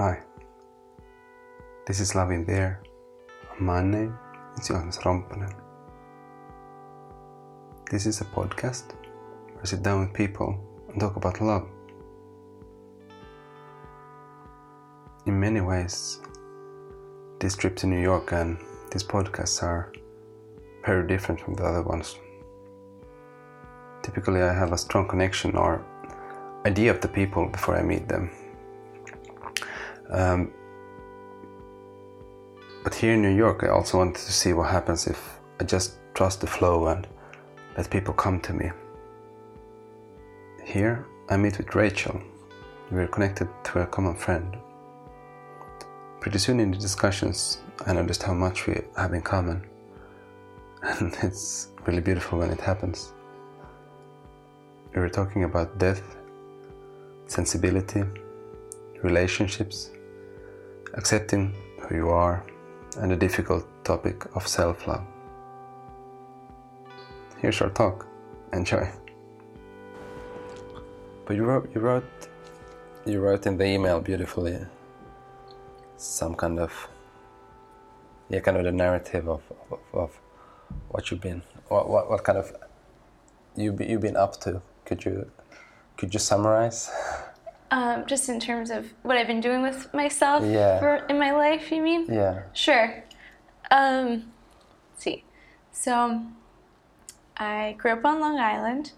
Hi, this is Love in There. My name is Johannes Romppanen. This is a podcast where I sit down with people and talk about love. In many ways, this trip to New York and these podcasts are very different from the other ones. Typically, I have a strong connection or idea of the people before I meet them. Um, but here in New York, I also wanted to see what happens if I just trust the flow and let people come to me. Here, I meet with Rachel. We're connected to a common friend. Pretty soon in the discussions, I noticed how much we have in common. And it's really beautiful when it happens. We were talking about death, sensibility, relationships, accepting who you are, and the difficult topic of self love. Here's our talk. Enjoy. But you wrote, you wrote, you wrote in the email beautifully some kind of, yeah, kind of the narrative of, of, of what you've been, what, what, what kind of you you've been up to. Could you, could you summarize? Um, just in terms of what I've been doing with myself Yeah. for, in my life, you mean? Yeah. Sure. Um, let's see. So, I grew up on Long Island,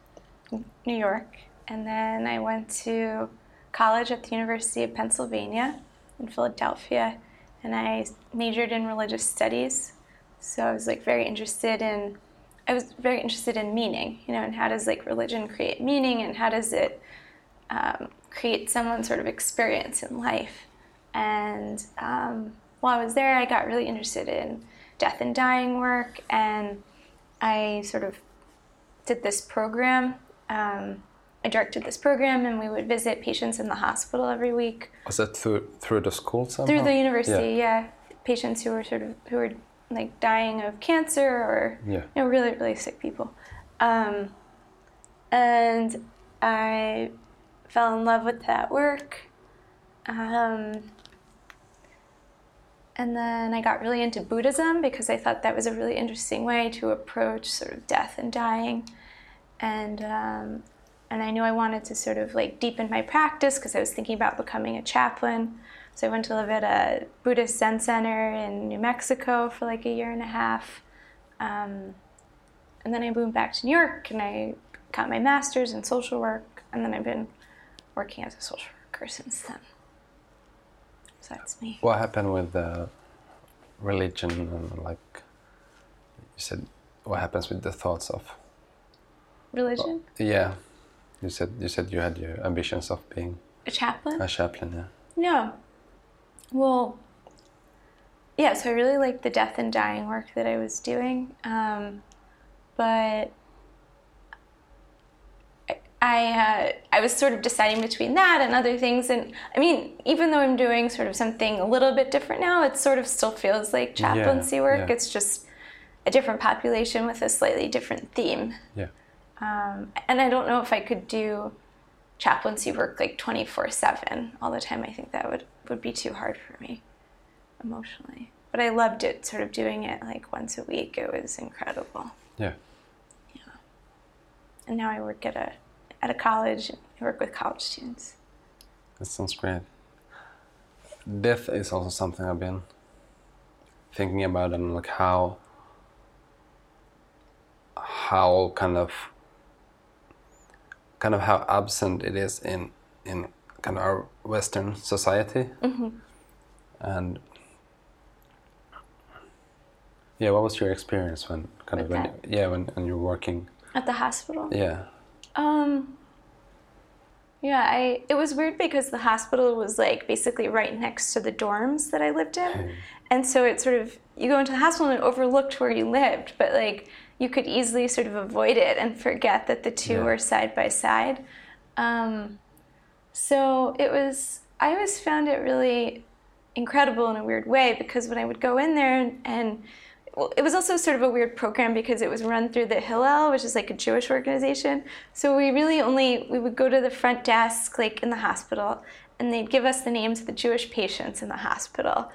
New York, and then I went to college at the University of Pennsylvania in Philadelphia, and I majored in religious studies. So I was like very interested in, I was very interested in meaning, you know, and how does like religion create meaning, and how does it um, create someone's sort of experience in life. And um, while I was there, I got really interested in death and dying work, and I sort of did this program. Um, I directed this program, and we would visit patients in the hospital every week Was that through through the school somehow? through the university. Yeah. patients who were sort of who were like dying of cancer or Yeah. you know really really sick people, um, and I fell in love with that work. Um, and then I got really into Buddhism because I thought that was a really interesting way to approach sort of death and dying. And um, and I knew I wanted to sort of like deepen my practice because I was thinking about becoming a chaplain. So I went to live at a Buddhist Zen center in New Mexico for like a year and a half. Um, and then I moved back to New York and I got my master's in social work. And then I've been working as a social worker since then. So that's me. What happened with the religion and like you said? What happens with the thoughts of? Religion? Yeah, you said you said you had your ambitions of being A chaplain? a chaplain. Yeah. No. Well, yeah, so I really liked the death and dying work that I was doing. Um, but I, uh, I was sort of deciding between that and other things. And I mean, even though I'm doing sort of something a little bit different now, it sort of still feels like Yeah, chaplaincy work. yeah. It's just a different population with a slightly different theme. Yeah. Um, and I don't know if I could do chaplaincy work like 24 7 all the time. I think that would, would be too hard for me emotionally. But I loved it, sort of doing it like once a week. It was incredible. Yeah. Yeah. And now I work at a, at a college. and work with college students. That sounds great. Death is also something I've been thinking about and like how how kind of kind of how absent it is in in kind of our Western society. Mm-hmm. And yeah, what was your experience when kind of when that? yeah when, when you're working? At the hospital? Yeah, Um, yeah, I it was weird because the hospital was like basically right next to the dorms that I lived in. And so it sort of you go into the hospital and it overlooked where you lived, but like you could easily sort of avoid it and forget that the two Yeah. were side by side. Um, so it was I always found it really incredible in a weird way because when I would go in there and, and it was also sort of a weird program because it was run through the Hillel, which is like a Jewish organization. So we really only we would go to the front desk like in the hospital, and they'd give us the names of the Jewish patients in the hospital.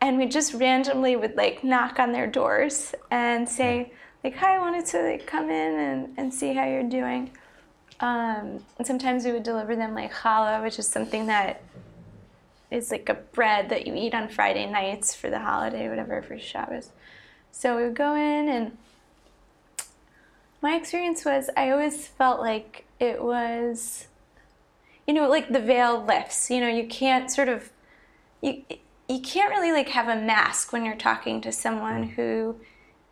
And we just randomly would like knock on their doors and say, like, hi, I wanted to like come in and, and see how you're doing. Um, and sometimes we would deliver them like challah, which is something that is like a bread that you eat on Friday nights for the holiday, whatever, for Shabbos. So we would go in, and my experience was I always felt like it was, you know, like the veil lifts. You know, you can't sort of, you, you can't really like have a mask when you're talking to someone mm. who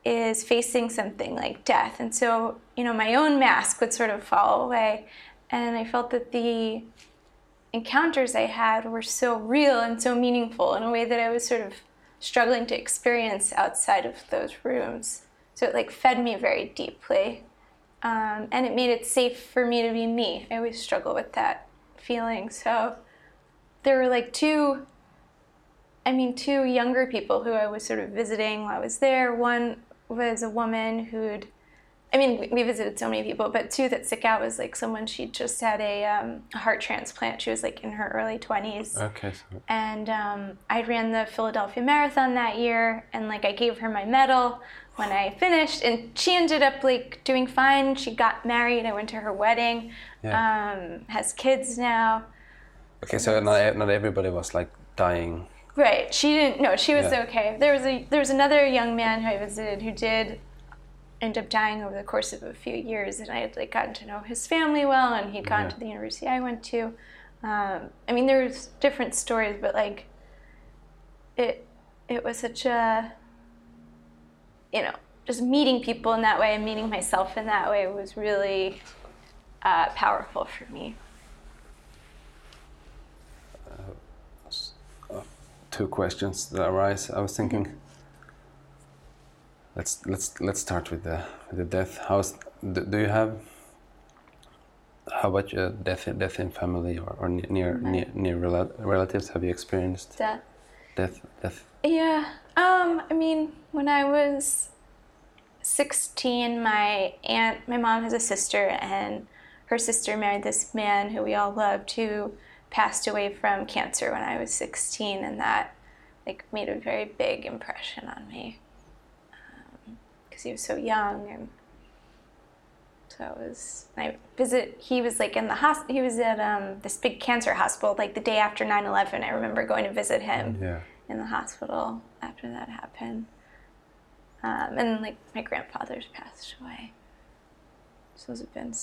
is facing something like death. And so, you know, my own mask would sort of fall away. And I felt that the encounters I had were so real and so meaningful in a way that I was sort of struggling to experience outside of those rooms. So it like fed me very deeply. Um, and it made it safe for me to be me. I always struggle with that feeling. So there were like two I mean, two younger people who I was sort of visiting while I was there. One was a woman who'd, I mean, we visited so many people, but two that stick out was like someone she just had a, um, heart transplant. She was like in her early 20s. Okay. So. And um, I ran the Philadelphia Marathon that year, and like I gave her my medal when I finished, and she ended up like doing fine. She got married. I went to her wedding. Yeah. Um, has kids now. Okay, so not, not everybody was like dying. Right. She didn't. No, she was Yeah. okay. There was a there was another young man who I visited who did end up dying over the course of a few years, and I had like gotten to know his family well, and he'd gone Yeah. to the university I went to. Um, I mean, there's different stories, but like it it was such a you know just meeting people in that way and meeting myself in that way was really uh, powerful for me. Two questions that arise. I was thinking. Let's let's let's start with the with the death. How's do, do you have? How about your death death in family or, or near near near, near rela- relatives? Have you experienced Death. death death? Yeah. Um, I mean, when I was 16, my aunt, my mom has a sister, and her sister married this man who we all loved who passed away from cancer when I was 16, and that like made a very big impression on me because he was so young and so it was I visit he was like in the hosp- he was at um, this big cancer hospital like the day after 9/11 I remember going to visit him Yeah. in the hospital after that happened. Um, and like my grandfather's passed away. So those have been.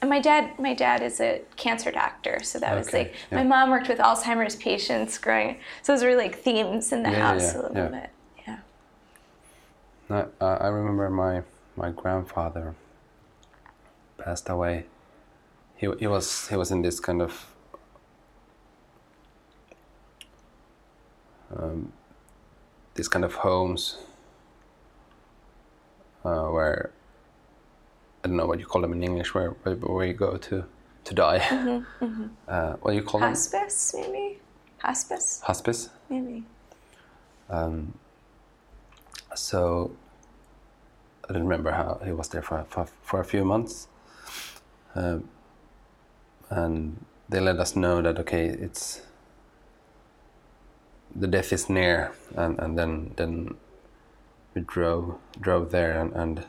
And my dad, my dad is a cancer doctor, so that was like yeah. my mom worked with Alzheimer's patients growing. So those were like themes in the Yeah, house a little bit. No, uh, I remember my my grandfather passed away. He he was he was in this kind of um, these kind of homes uh, where I don't know what you call them in English, where where, where you go to to die. Uh, what do you call them? Hospice, maybe. Hospice, Hospice. maybe. Um, so I don't remember how he was there for for, for a few months, um, and they let us know that okay, it's the death is near, and, and then then we drove drove there, and, and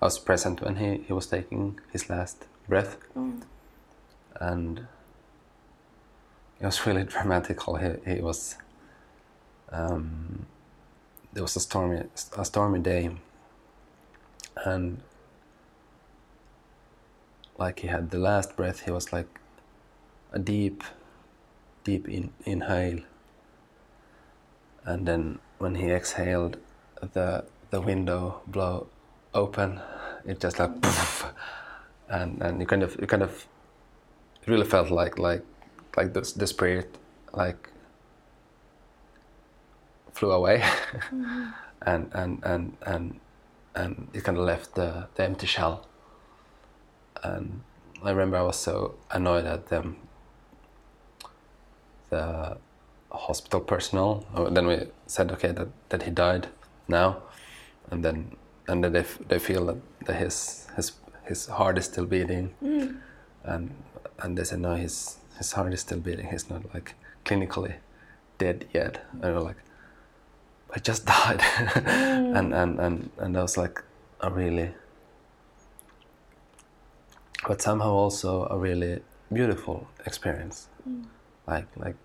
I was present when he, he was taking his last breath, and it was really dramatical. He, he was um, there was a stormy a stormy day. And like he had the last breath he was like a deep deep in, inhale. And then when he exhaled the the window blow open it just like poof, and and you kind of you kind of really felt like like like the, the spirit like flew away. And and and and and it kind of left the, the empty shell. And I remember I was so annoyed at them. The hospital personnel Uh, then we said okay that, that he died now. And then and then they, f- they feel that, that his his his heart is still beating. And and they said no he's his heart is still beating. He's not like clinically dead yet. And we're like, I just died, mm. and and and and that was like a really, but somehow also a really beautiful experience. Mm. Like like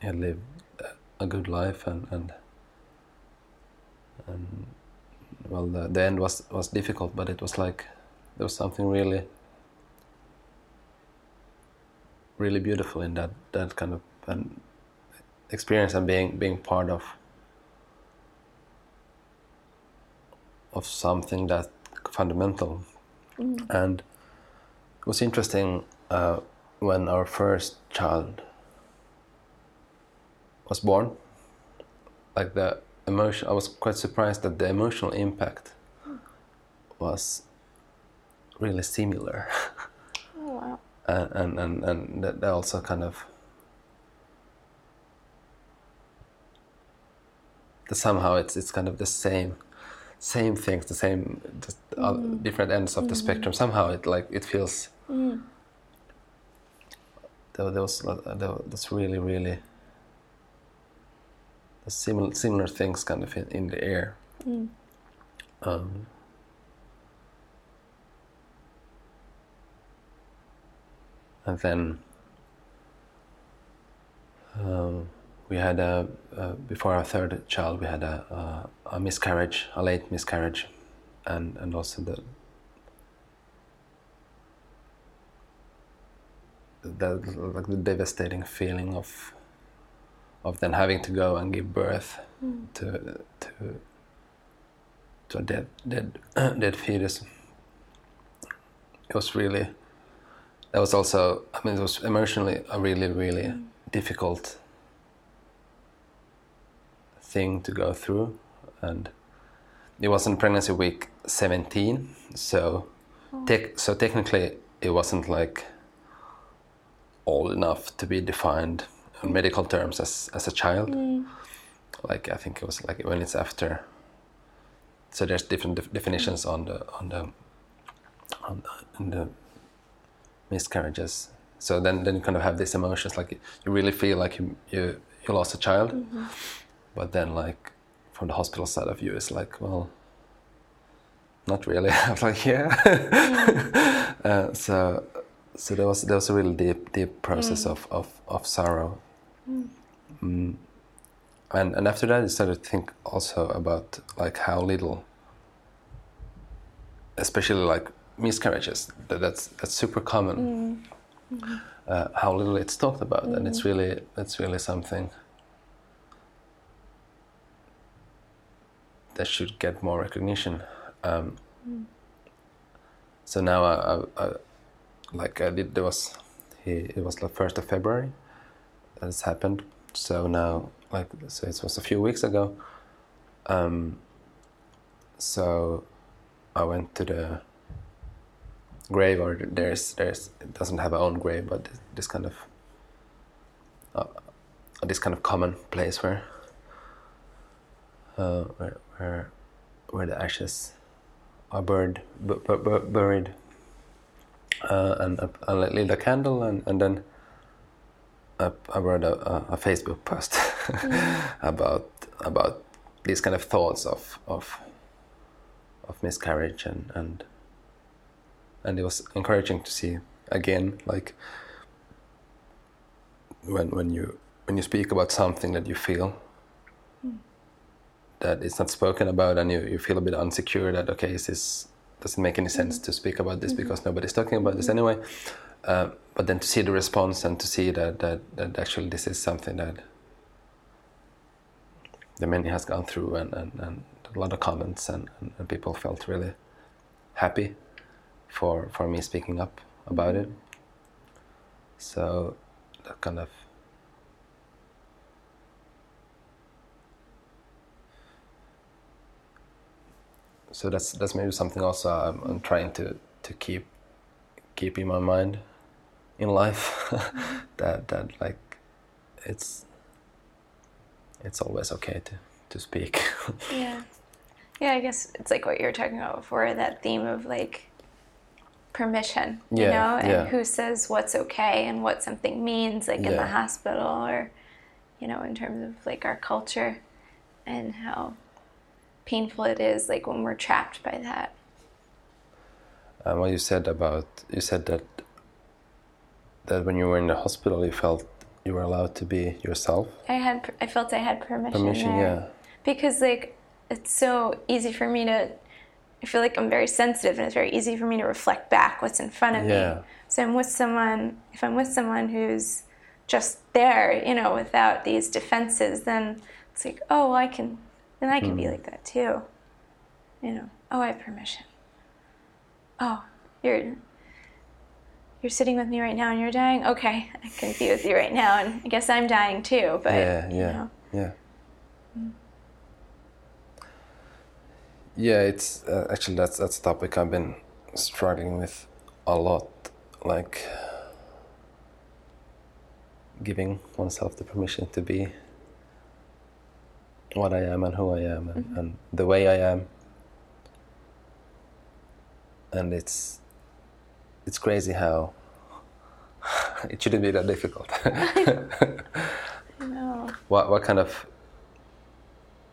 he had lived a good life and and and well the, the end was was difficult, but it was like there was something really really beautiful in that that kind of an experience and being being part of of something that fundamental. And it was interesting uh, when our first child was born like the emotion i was quite surprised that the emotional impact was really similar. Oh wow. and and and, and that also kind of somehow it's it's kind of the same same things the same just uh, different ends of the spectrum. Somehow it like it feels there, there was uh, that's really really similar similar things kind of in, in the air. Um, and then um, we had a uh, before our third child we had a, a, a miscarriage a late miscarriage and and also the the like the devastating feeling of of then having to go and give birth to to to a dead dead dead fetus. It was really that was also i mean it was emotionally a really really difficult thing to go through and it was in pregnancy week 17 so oh. tec- so technically it wasn't like old enough to be defined in medical terms as as a child. Mm. Like i think it was like when it's after so there's different def- definitions on the on the on the, the miscarriages. So then then you kind of have these emotions like you really feel like you you, you lost a child mm-hmm. But then like from the hospital side of view, it's like well not really. I was like yeah. Uh, so so there was there was a really deep deep process of, of of sorrow. Mm. and and after that i started to think also about like how little especially like miscarriages that, that's that's super common. Uh, how little it's talked about and it's really it's really something that should get more recognition. Um, so now I, I, I like I did there was he it was the first of February that happened. So now like so it was a few weeks ago. Um, so I went to the grave or there's there's it doesn't have a own grave but this kind of uh, this kind of common place where uh, where where where the ashes are buried bu- bu- bu- buried. Uh, and I, I lit a candle and, and then I, I wrote a, a, a Facebook post about about these kind of thoughts of of of miscarriage and and and it was encouraging to see again like when when you when you speak about something that you feel that it's not spoken about and you, you feel a bit insecure that okay is this does it make any sense to speak about this because mm-hmm. nobody's talking about this mm-hmm. anyway? Uh, but then to see the response and to see that, that that actually this is something that the many has gone through and, and, and a lot of comments and, and, and people felt really happy for for me speaking up about it. Mm-hmm. So that kind of so that's that's maybe something also I'm, I'm trying to to keep keep in my mind in life that that like it's it's always okay to to speak Yeah. Yeah, I guess it's like what you were talking about before, that theme of like permission, you Yeah, know, and yeah. who says what's okay and what something means, like in the hospital or, you know, in terms of like our culture and how painful it is, like when we're trapped by that. Um, and what you said about you said that that when you were in the hospital, you felt you were allowed to be yourself. I had, I felt I had permission, Permission, there. yeah. because like it's so easy for me to i feel like i'm very sensitive and it's very easy for me to reflect back what's in front of Yeah. me so i'm with someone if i'm with someone who's just there you know without these defenses then it's like oh well, i can then i can be like that too you know. Oh i have permission. Oh you're you're sitting with me right now and you're dying? Okay i can be with you right now and i guess i'm dying too but yeah, you yeah, know. yeah. Yeah, it's uh, actually that's that's a topic I've been struggling with a lot, like giving oneself the permission to be what I am and who I am and, and the way I am. And it's it's crazy how it shouldn't be that difficult. no What what kind of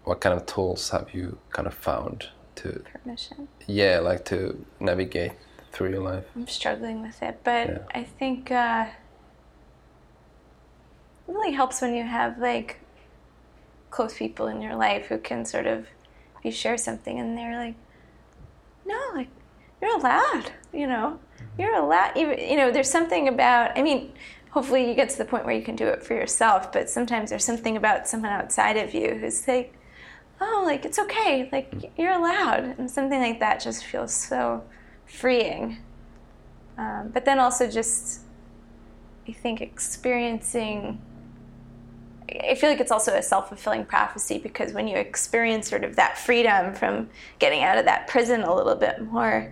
what kind of tools have you kind of found to permission yeah like to navigate through your life? I'm struggling with it, but Yeah. I think uh, it really helps when you have like close people in your life who can sort of you share something and they're like, no, like you're allowed, you know, you're allowed. Even you know, there's something about. I mean, hopefully you get to the point where you can do it for yourself, but sometimes there's something about someone outside of you who's like, oh, like it's okay, like you're allowed, and something like that just feels so freeing. Um, but then also just, I think experiencing. I feel like it's also a self fulfilling prophecy because when you experience sort of that freedom from getting out of that prison a little bit more,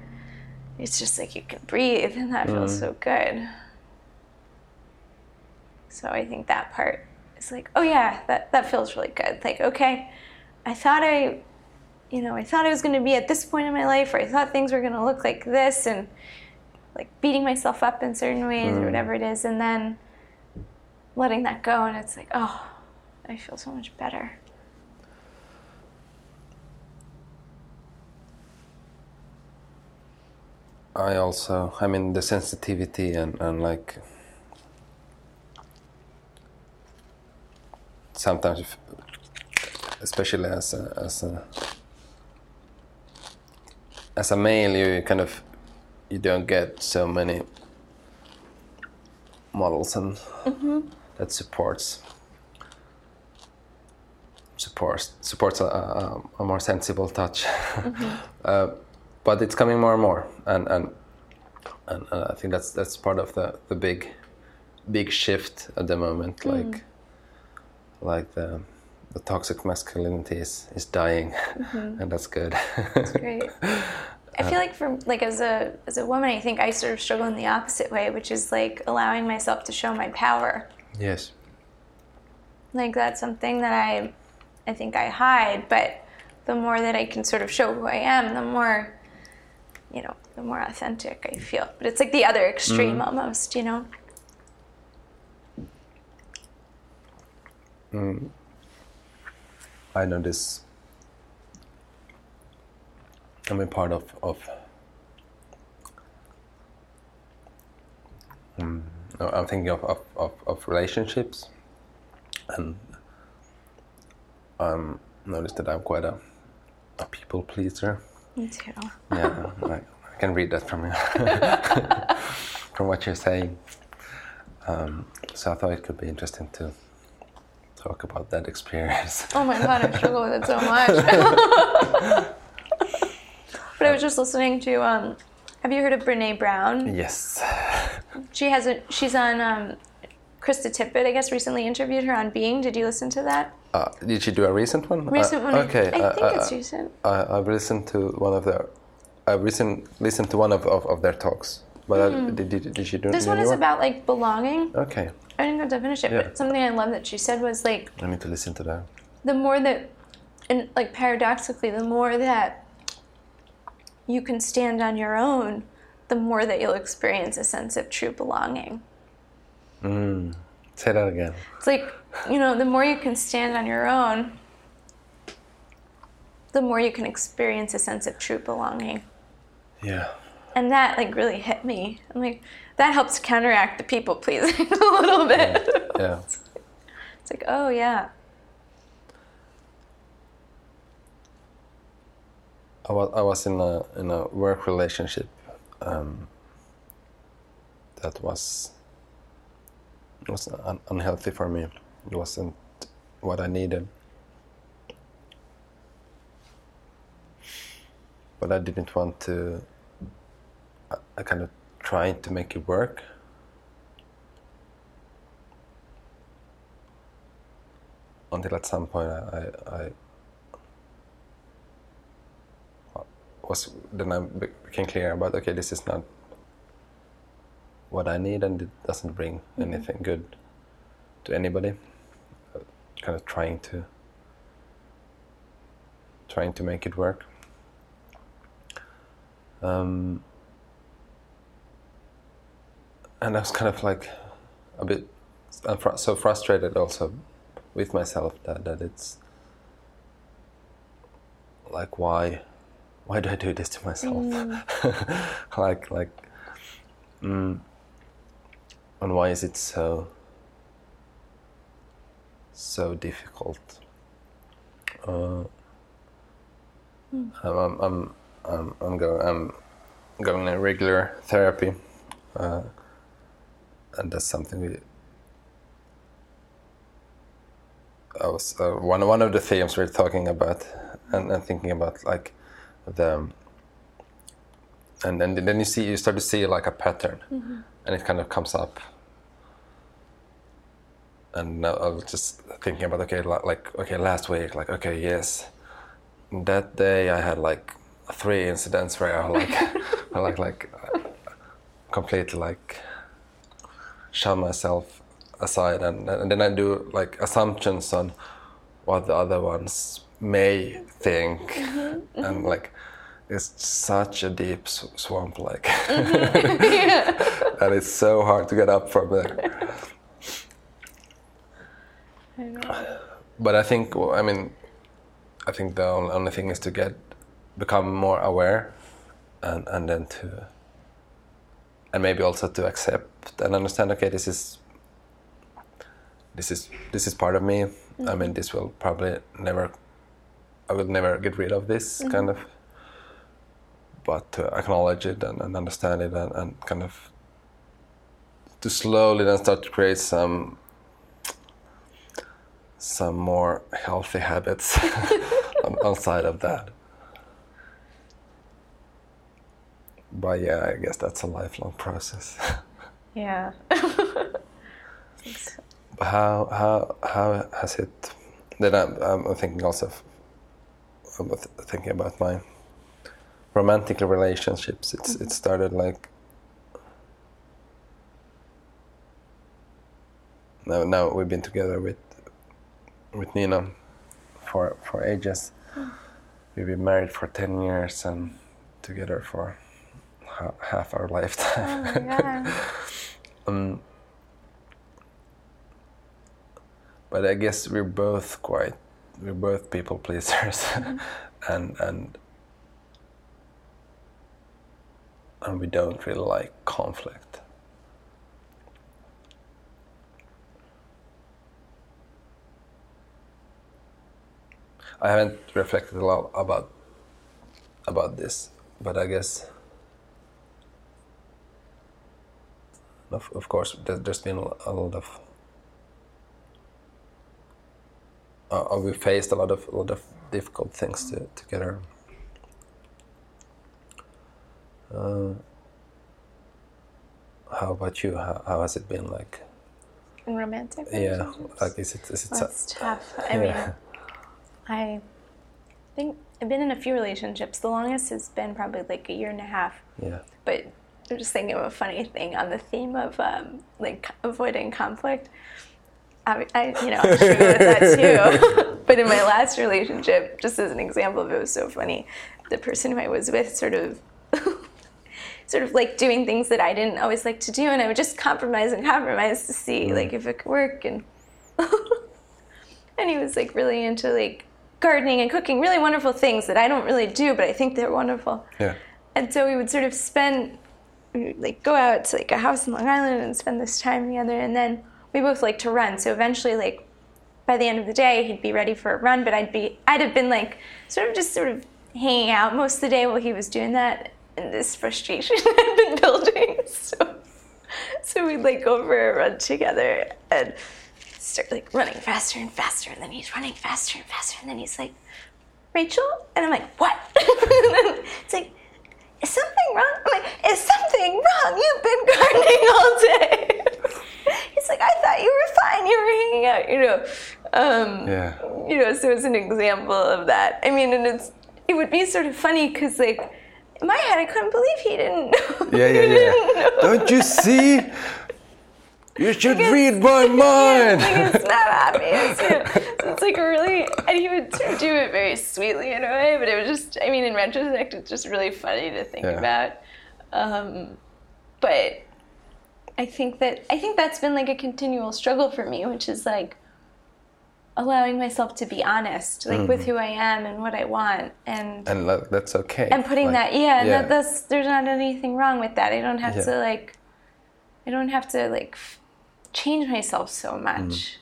it's just like you can breathe and that feels mm. so good. So I think that part is like, oh yeah, that, that feels really good. Like, okay, I thought I, you know, I thought I was going to be at this point in my life, or I thought things were going to look like this, and like beating myself up in certain ways or mm. whatever it is, and then letting that go, and it's like, oh, I feel so much better. I also I mean the sensitivity and, and like sometimes if, especially as a, as a as a male you kind of you don't get so many models and mm-hmm. That supports supports supports a, a, a more sensible touch. Mm-hmm. Uh, but it's coming more and more and and and, and I think that's that's part of the the big big shift at the moment mm. like like the the toxic masculinity is is dying mm-hmm. and that's good. It's great. I feel uh, like for like as a as a woman, I think I sort of struggle in the opposite way, which is like allowing myself to show my power. Yes Like that's something that I I think I hide, but the more that I can sort of show who I am, the more you know, the more authentic I feel. But it's like the other extreme almost, you know. I know this I'm a part of of um, no, I'm thinking of, of, of, of relationships and um noticed that I'm quite a, a people pleaser. Me too. Yeah, I, I can read that from you, from what you're saying. Um, so I thought it could be interesting to talk about that experience. Oh my god, I struggle with it so much. but I was just listening to um have you heard of Brene Brown? yes. She has a she's on um Krista Tippett, I guess, recently interviewed her on Being. Did you listen to that? Uh, did she do a recent one? Recent Uh, one. Okay. I, uh, think uh, it's recent. I, I've listened to one of their. I've recent, listened to one of, of, of their talks. But I, did, did, did you do. This one is more? about like belonging. Okay. I didn't get to finish it, Yeah. but something I love that she said was like I need to listen to that. the more that and like paradoxically, the more that you can stand on your own, the more that you'll experience a sense of true belonging. Mm. Say that again. It's like, you know, the more you can stand on your own, the more you can experience a sense of true belonging. Yeah. And that like really hit me. I'm like, that helps counteract the people pleasing a little bit. Yeah. It's like, oh yeah. I was, I was in a in a work relationship um, that was was un- unhealthy for me. It wasn't what I needed. But I didn't want to. I, I kind of tried to make it work. Until at some point I, I, I was then I became clear about okay this is not what I need and it doesn't bring anything good to anybody. Uh, kind of trying to trying to make it work. Um, and I was kind of like a bit so frustrated also with myself that, that it's like why why do I do this to myself? Like like mm, and why is it so so difficult? Uh, I'm, I'm, I'm, I'm, I'm, go, I'm going to regular therapy uh, and that's something we I was uh, one one of the themes we're talking about and, and thinking about like the and then then you see you start to see like a pattern. Mm-hmm. And it kind of comes up. And now I was just thinking about okay like okay last week like okay yes. That day I had like three incidents where I like I like like completely like shut myself aside. And, and then I do like assumptions on what the other ones may think mm-hmm, mm-hmm. and like it's such a deep swamp like mm-hmm. and it's so hard to get up from there I but I think I mean I think the only, only thing is to get become more aware and and then to and maybe also to accept and understand okay this is this is this is part of me. I mean this will probably never I will never get rid of this mm-hmm. kind of but to acknowledge it and, and understand it and, and kind of to slowly then start to create some some more healthy habits outside of that. But yeah, I guess that's a lifelong process. Yeah. how how how has it? Then I'm, I'm thinking also. Of, I'm thinking about my romantic relationships. It's it started like. Now now we've been together with with Nina for for ages. We've been married for ten years and together for ha- half our oh lifetime. my god. um, but I guess we're both quite we're both people pleasers, mm-hmm. and and and we don't really like conflict. I haven't reflected a lot about about this, but I guess of, of course there, there's been a lot of uh, we faced a lot of a lot of difficult things to, together. Uh, how about you? How, how has it been like? In romantic Yeah, like is it is it? That's tough. I Yeah. mean, I think I've been in a few relationships. The longest has been probably like a year and a half. yeah, But I'm just thinking of a funny thing on the theme of um, like avoiding conflict. I, I you know, I'm sure that too. but in my last relationship, just as an example of it was so funny, the person who I was with sort of sort of like doing things that I didn't always like to do, and I would just compromise and compromise to see mm-hmm. like if it could work. And and he was like really into like gardening and cooking, really wonderful things that I don't really do, but I think they're wonderful. Yeah. And so we would sort of spend, like go out to like a house in Long Island and spend this time together. And then we both like to run. So eventually, like by the end of the day, he'd be ready for a run, but I'd be, I'd have been like sort of just sort of hanging out most of the day while he was doing that. And this frustration had been building. So, so we'd like go for a run together and start like running faster and faster. And then he's running faster and faster. And then he's like, Rachel? And I'm like, what? it's like, is something wrong? I'm like, is something wrong? You've been gardening all day. He's like, I thought you were fine. You were hanging out, you know. Um, Yeah. You know, so it's an example of that. I mean, and it's it would be sort of funny because like in my head, I couldn't believe he didn't. know. Yeah, yeah, yeah. Don't you see? You should Because- read my mind. Like it's not obvious. You know? So it's like a really, and he would sort of do it very sweetly in a way, but it was just, I mean, in retrospect, it's just really funny to think Yeah. about. Um, but I think that I think that's been like a continual struggle for me, which is like allowing myself to be honest, like with who I am and what I want, and and that's okay. and putting Like, that yeah, yeah. That, that's there's not anything wrong with that i don't have Yeah. to like i don't have to like f- change myself so much Mm.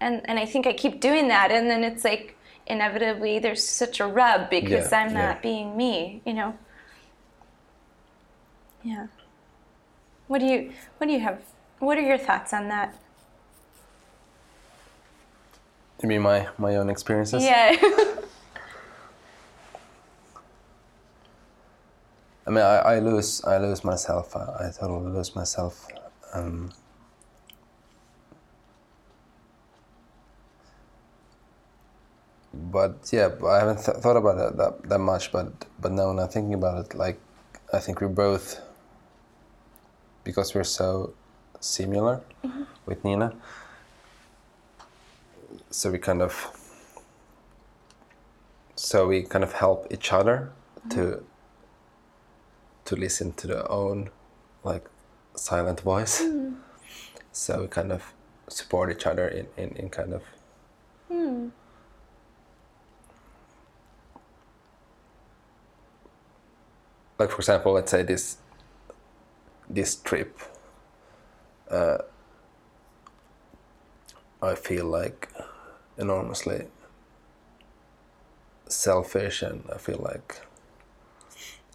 and and i think i keep doing that and then it's like inevitably there's such a rub because Yeah, i'm yeah. not being me you know yeah what do you what do you have what are your thoughts on that You mean my my own experiences? yeah I mean, I, I lose I lose myself. I, I totally lose myself. Um, but yeah, I haven't th- thought about it that, that much. But but now when I'm thinking about it, like I think we're both because we're so similar mm-hmm. with Nina. So we kind of so we kind of help each other mm-hmm. to to listen to their own like silent voice. Mm-hmm. So we kind of support each other in, in, in kind of hmm. Like for example let's say this this trip uh, I feel like enormously selfish and I feel like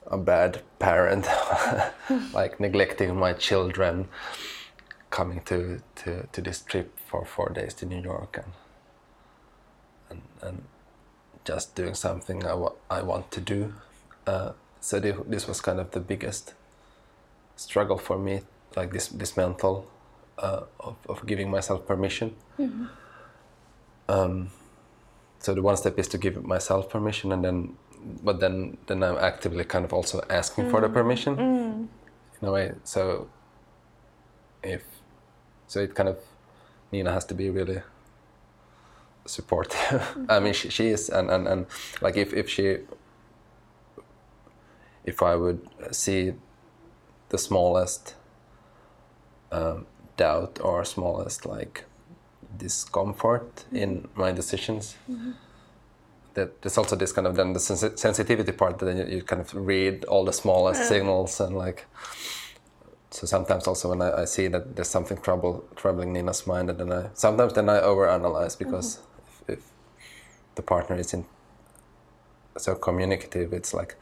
a bad parent, like neglecting my children, coming to, to, to this trip for four days to New York and and, and just doing something I I want to do. Uh, so thi- this was kind of the biggest struggle for me, like this this mental uh, of, of giving myself permission. Um, so the one step is to give myself permission, and then, but then then I'm actively kind of also asking for the permission in a way. So if so, it kind of Nina has to be really supportive. I mean, she, she is, and, and and like if if she if I would uh, see the smallest um, doubt or smallest like discomfort in mm-hmm. my decisions mm-hmm. that there's also this kind of then the sensi- sensitivity part that then you, you kind of read all the smallest signals and like so sometimes also when I, I see that there's something trouble troubling Nina's mind and then I sometimes then I overanalyze because mm-hmm. if, if the partner isn't so communicative it's like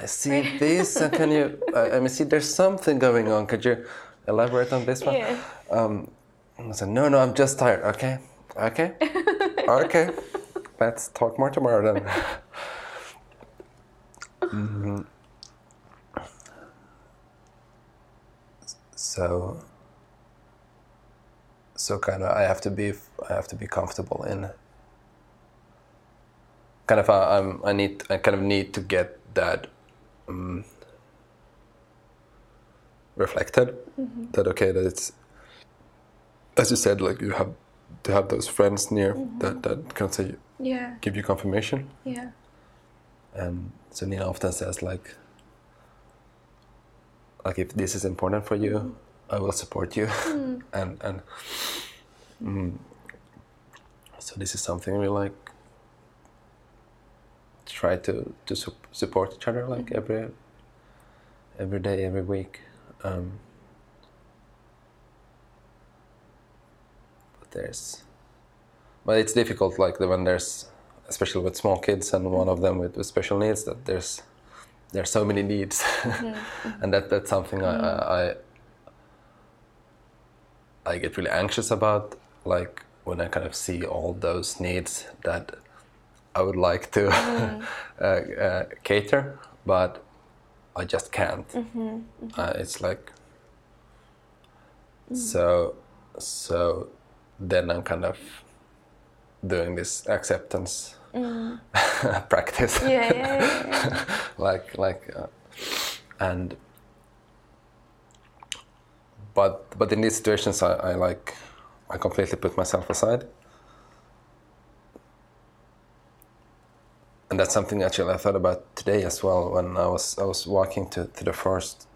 I see this and can you I, I mean see there's something going on could you elaborate on this one Yeah. um, I said, no, no, I'm just tired. Okay, okay, okay. Let's talk more tomorrow then. Mhm. So, so kind of, I have to be, I have to be comfortable in. Kind of, I, I'm, I need, I kind of need to get that. Um, reflected that okay that it's as you said, like you have to have those friends near that that can say yeah. give you confirmation. yeah. And so Nina often says like, like if this is important for you, I will support you, and and mm, so this is something we like try to to sup- support each other like mm-hmm. every every day, every week. Um, but there's, but it's difficult like the, when there's, especially with small kids and one of them with, with special needs, that there's there's so many needs, mm-hmm. and that that's something I, mm-hmm. I I I get really anxious about, like when I kind of see all those needs that I would like to uh, uh, cater, but I just can't. Uh, it's like so so then I'm kind of doing this acceptance practice Yeah, yeah, yeah. yeah. like like uh, and but but in these situations I, I like I completely put myself aside and that's something actually I thought about today as well when I was I was walking to, to the first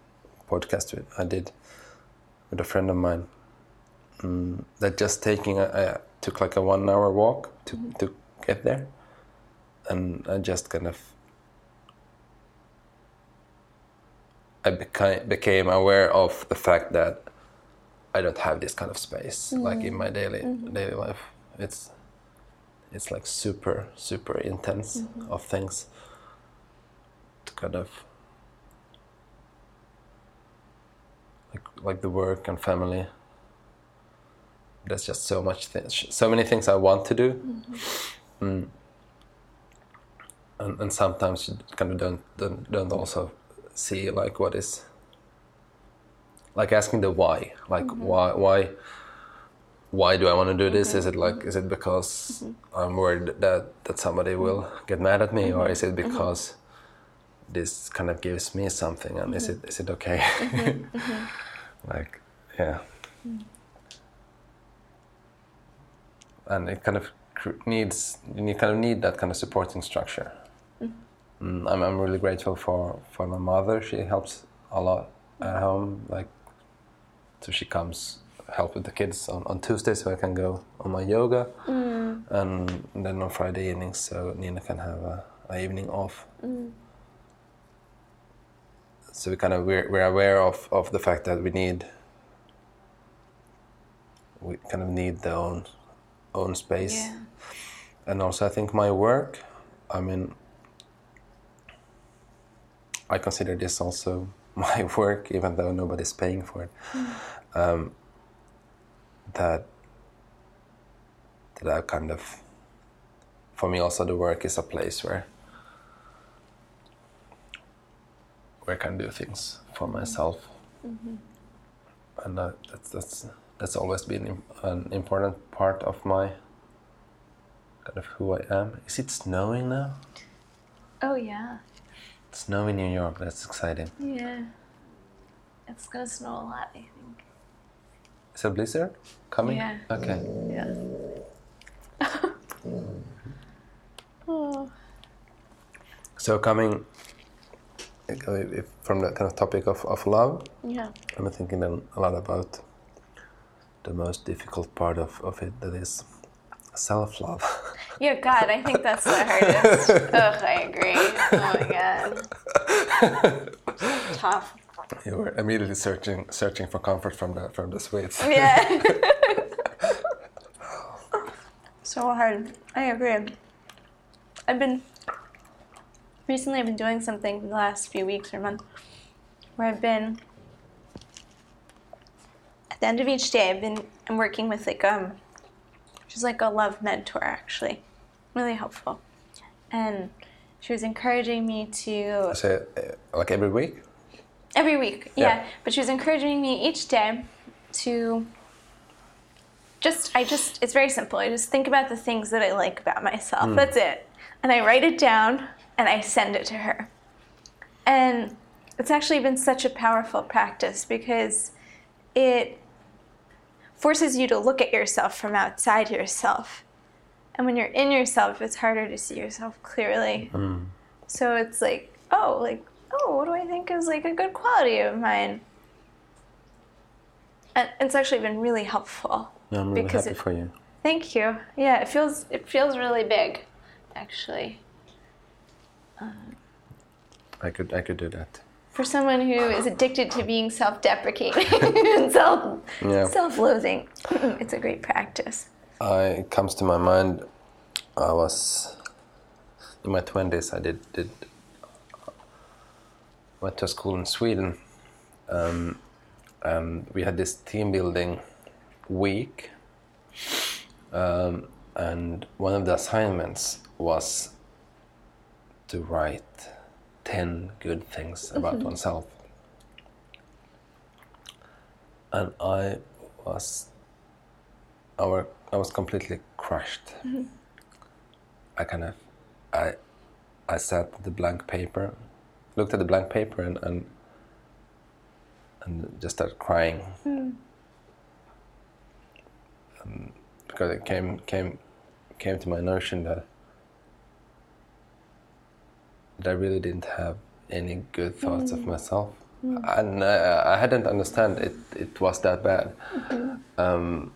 podcast with, I did with a friend of mine. Mm, that just taking a, I took like a one hour walk to, mm-hmm. to get there. And I just kind of I became became aware of the fact that I don't have this kind of space like in mm-hmm. my daily mm-hmm. daily life. It's it's like super super intense mm-hmm. of things to kind of like like the work and family. There's just so much things, so many things I want to do. Mm-hmm. Mm. And, and sometimes you kind of don't, don't don't also see like what is like asking the why like mm-hmm. why why why do I want to do this? Is it like is it because mm-hmm. I'm worried that that somebody will mm-hmm. get mad at me, or is it mm-hmm. because this kind of gives me something, and is it is it okay? like yeah, mm. and it kind of needs you kind of need that kind of supporting structure. Mm. mm, I'm I'm really grateful for for my mother. She helps a lot at home, like so she comes help with the kids on, on Tuesday so I can go on my yoga mm. and then on Friday evenings so Nina can have a, a evening off. Mm. So we kind of we're, we're aware of, of the fact that we need we kind of need their own own space. Yeah. And also I think my work, I mean I consider this also my work even though nobody's paying for it. Mm. Um, that that I kind of for me also the work is a place where where I can do things for myself mm-hmm. and that, that's that's that's always been an important part of my kind of who I am. Is it snowing now? Oh yeah, It's snowing in New York. That's exciting. yeah. It's gonna snow a lot, I think. Is a blizzard coming? Yeah. Okay. Yeah. oh. So coming uh, if- from the kind of topic of, of love, Yeah. I'm thinking a lot about the most difficult part of, of it, that is self-love. Yeah, God, I think that's the hardest. Ugh, I agree. Oh my God. Tough. You were immediately searching searching for comfort from the from the Swedes. Yeah. so hard. I agree. I've been recently. I've been doing something for the last few weeks or month where I've been at the end of each day. I've been I'm working with like um, she's like a love mentor actually, really helpful, and she was encouraging me to So, uh, like every week? Every week, Yeah. yeah. But she was encouraging me each day to just, I just, it's very simple. I just think about the things that I like about myself. Hmm. That's it. And I write it down and I send it to her. And it's actually been such a powerful practice because it forces you to look at yourself from outside yourself. And when you're in yourself, it's harder to see yourself clearly. Hmm. So it's like, oh, like, oh, what do I think is like a good quality of mine? And it's actually been really helpful. Yeah, I'm really happy it- for you. Thank you. Yeah, it feels it feels really big, actually. I could I could do that. For someone who is addicted to being self-deprecating and self Yeah. self-loathing, it's a great practice. I, it comes to my mind. I was in my twenties. I did did went to school in Sweden, um, and we had this team building week. Um, and one of the assignments was to write ten good things about oneself. And I was I, were, I was completely crushed. I kind of, I, I sat the blank paper, looked at the blank paper, and and, and just started crying. Um, because it came came came to my notion that that I really didn't have any good thoughts of myself, and uh, I hadn't understand it. It was that bad. Um,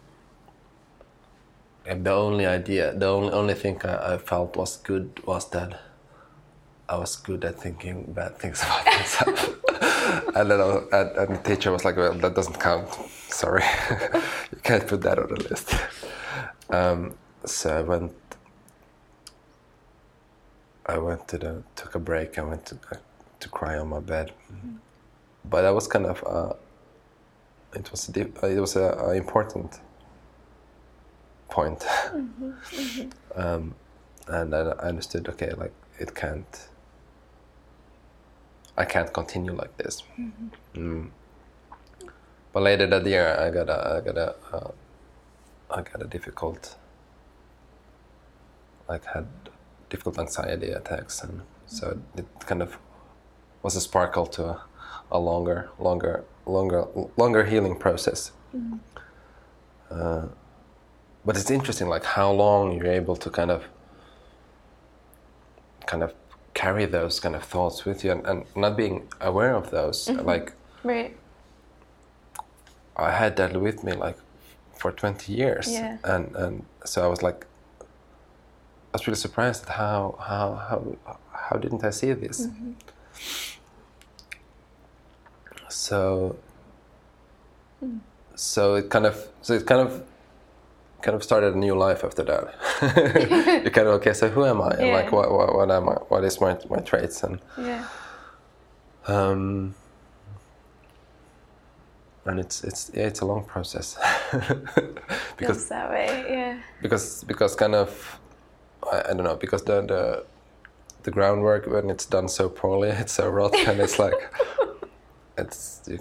and the only idea, the only only thing I, I felt was good was that I was good at thinking bad things about myself. and then I was, and, and the teacher was like, "Well, that doesn't count. Sorry, you can't put that on the list." Um, so I went. I went to the took a break. I went to to cry on my bed, but that was kind of uh, it was a, deep- it was a, a important point. um, and I understood. Okay, like it can't. I can't continue like this. Mm. But later that year, I got a, I got a, uh, I got a difficult. Like had difficult anxiety attacks, and so it kind of was a sparkle to a, a longer, longer, longer, longer healing process. Uh, but it's interesting, like how long you're able to kind of, kind of carry those kind of thoughts with you, and, and not being aware of those. Mm-hmm. Like Right. I had that with me like for 20 years, Yeah. and and so I was like, I was really surprised at how how how how didn't I see this? Mm-hmm. So hmm. so it kind of so it kind of kind of started a new life after that. you kind of okay, so who am I? And Yeah. like what, what what am I? What is my my traits and Yeah. um, and it's it's yeah, it's a long process because Feels that way. Yeah. because because kind of I, I don't know because the the the groundwork when it's done so poorly it's so rot and it's like it's you,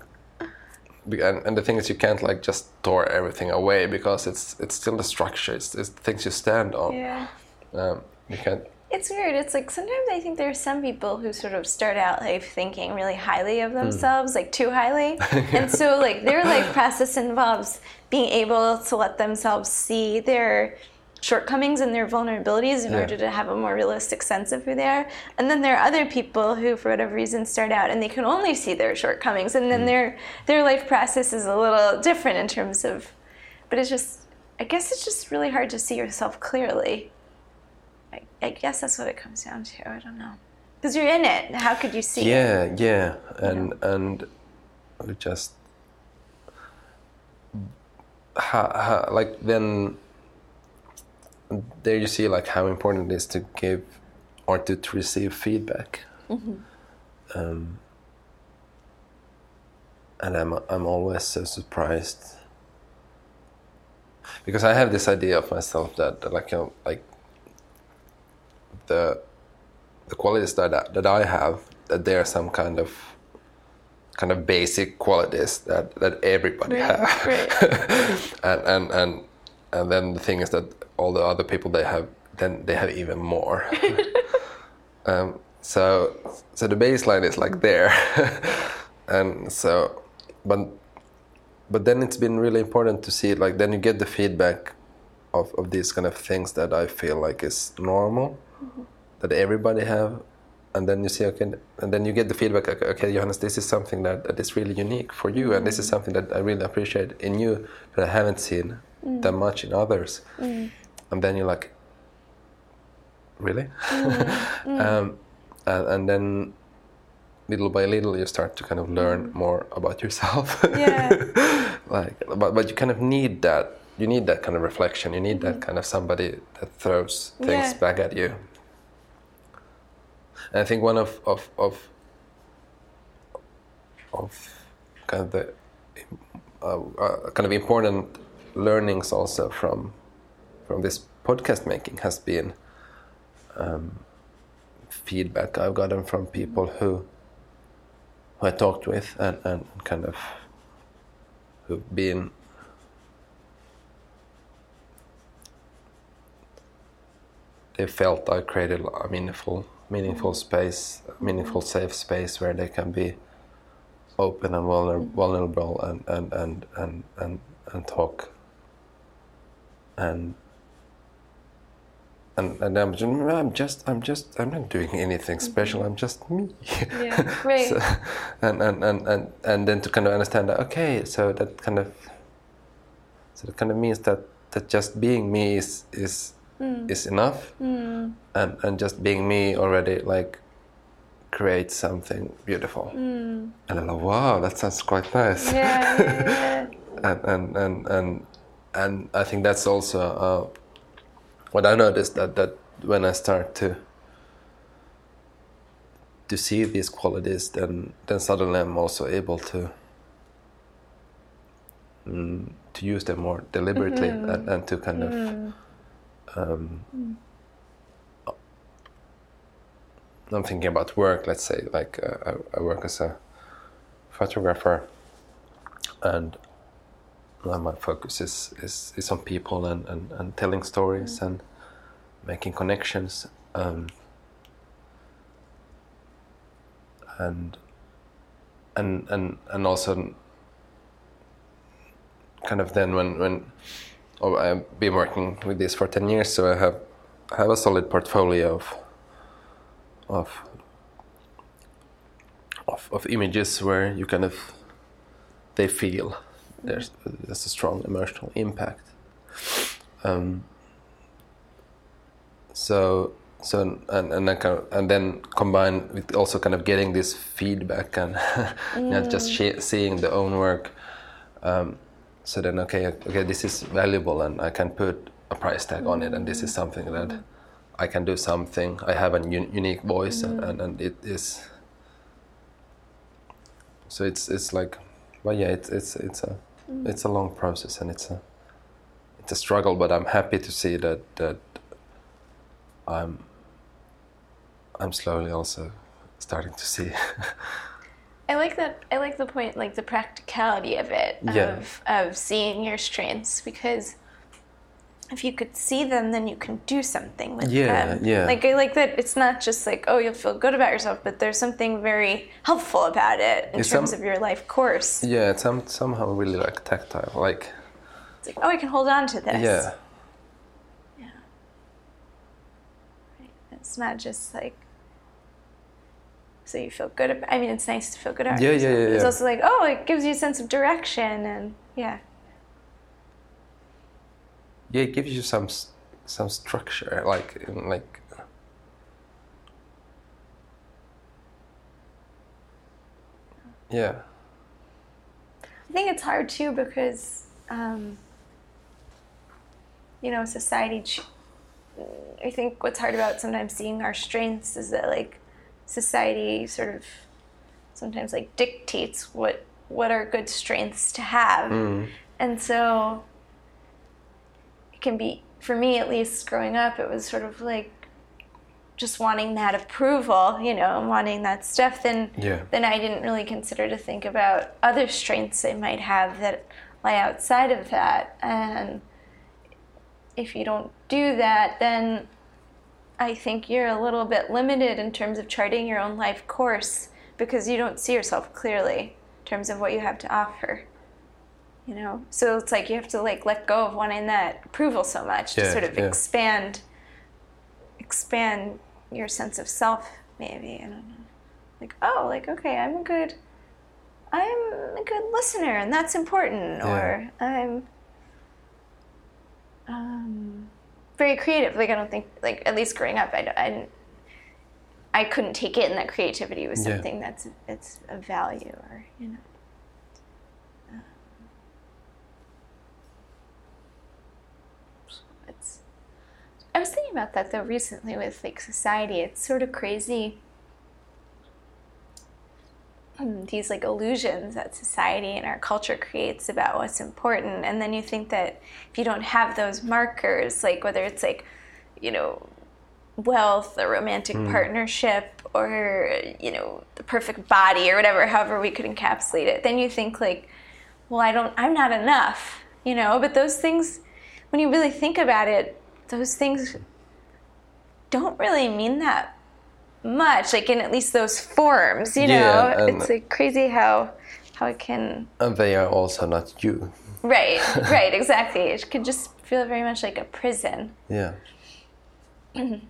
and, and the thing is you can't like just tore everything away because it's it's still the structure it's, it's things you stand on Yeah. um, you can't It's weird. It's like sometimes I think there are some people who sort of start out life thinking really highly of themselves, like too highly. and so like their like process involves being able to let themselves see their shortcomings and their vulnerabilities in Yeah. order to have a more realistic sense of who they are. And then there are other people who for whatever reason start out and they can only see their shortcomings and then mm. their their life process is a little different in terms of but it's just I guess it's just really hard to see yourself clearly. I, I guess that's what it comes down to. I don't know. Because you're in it. How could you see it? yeah yeah and and we just how, how, like then there you see like how important it is to give or to, to receive feedback. Um, and I'm, I'm always so surprised. Because I have this idea of myself that, that like you know, like the the qualities that I, that I have that they are some kind of kind of basic qualities that that everybody Right, have. right. and, and and and then the thing is that all the other people they have then they have even more. Um, so so the baseline is like there. And so but but then it's been really important to see like then you get the feedback of, of these kind of things that I feel like is normal that everybody have. And then you see okay and then you get the feedback okay, okay johannes this is something that, that is really unique for you. And this is something that i really appreciate in you that i haven't seen that much in others. And then you're like really? Um, and, and then little by little you start to kind of learn more about yourself. Yeah. like but, but you kind of need that you need that kind of reflection. You need that kind of somebody that throws things Yeah. back at you. And i think one of of of, of kind of the uh, uh, kind of important learnings also from from this podcast making has been um, feedback I've gotten from people who who I talked with and, and kind of who've been they felt I created a meaningful meaningful space, a meaningful safe space where they can be open and vulnerable and and, and, and, and and talk and and, and I'm, just, I'm just I'm just I'm not doing anything mm-hmm. special I'm just me. Yeah, right. So- and, and, and, and, and then to kind of understand that okay so that kind of so that kind of means that that just being me is is mm. is enough. Mm. And and just being me already like creates something beautiful. Mm. And I'm like wow that sounds quite nice. Yeah, yeah, yeah. and and and and, and I think that's also uh, what I noticed that that when I start to to see these qualities, then then suddenly I'm also able to mm, to use them more deliberately and, and to kind of um, I'm thinking about work. Let's say like uh, I, I work as a photographer, and my focus is, is, is on people and, and, and telling stories and making connections. Um, and and and and also kind of then when when oh, I've been working with this for ten years, so I have I have a solid portfolio of of of, of images where you kind of they feel there's there's a strong emotional impact. Um, so so and and then kind of, and then combined with also kind of getting this feedback and not just sh- seeing the own work. Um, so then okay okay this is valuable and I can put a price tag on it and this is something that I can do something. I have a un- unique voice and, and, and it is. So it's it's like, well yeah it's it's it's a it's a long process and it's a it's a struggle but I'm happy to see that that I'm I'm slowly also starting to see. I like that. I like the point, like the practicality of it, Yeah. of of seeing your strengths, because if you could see them, then you can do something with Yeah, them. yeah. yeah. Like I like that. It's not just like oh, you'll feel good about yourself, but there's something very helpful about it in It's terms some- of your life course. yeah, it's some, somehow really like tactile, like It's like oh, I can hold on to this. yeah, Right. It's not just like. So you feel good about. I mean, it's nice to feel good about Yeah, yeah, yourself. yeah, It's also like, oh, it gives you a sense of direction, and yeah, yeah. It gives you some some structure, like like. Yeah. I think it's hard too because, um, you know, society. Ch- I think what's hard about sometimes seeing our strengths is that like society sort of sometimes like dictates what what are good strengths to have, and so it can be for me at least growing up. It was sort of like just wanting that approval, you know, and wanting that stuff. Then Yeah. then I didn't really consider to think about other strengths I might have that lie outside of that. And if you don't do that, then I think you're a little bit limited in terms of charting your own life course because you don't see yourself clearly in terms of what you have to offer. You know, so it's like you have to like let go of wanting that approval so much to sort of yeah. expand expand your sense of self maybe I don't know. Like oh, like okay, I'm a good, I'm a good listener, and that's important. Yeah. Or I'm um, very creative. Like I don't think like at least growing up, I, I didn't. I couldn't take it, and that creativity was Yeah. something that's it's a value, or you know. It's. I was thinking about that though recently with like society. It's sort of crazy. um, These like illusions that society and our culture creates about what's important, and then you think that if you don't have those markers, like whether it's like, you know, wealth, a romantic partnership, or you know, the perfect body, or whatever, however we could encapsulate it, then you think like, well, I don't, I'm not enough, you know. But those things, when you really think about it, those things don't really mean that much, like in at least those forms, you know. Yeah, it's like crazy how how it can And they are also not you. right, right, exactly. It could just feel very much like a prison. Yeah. yeah,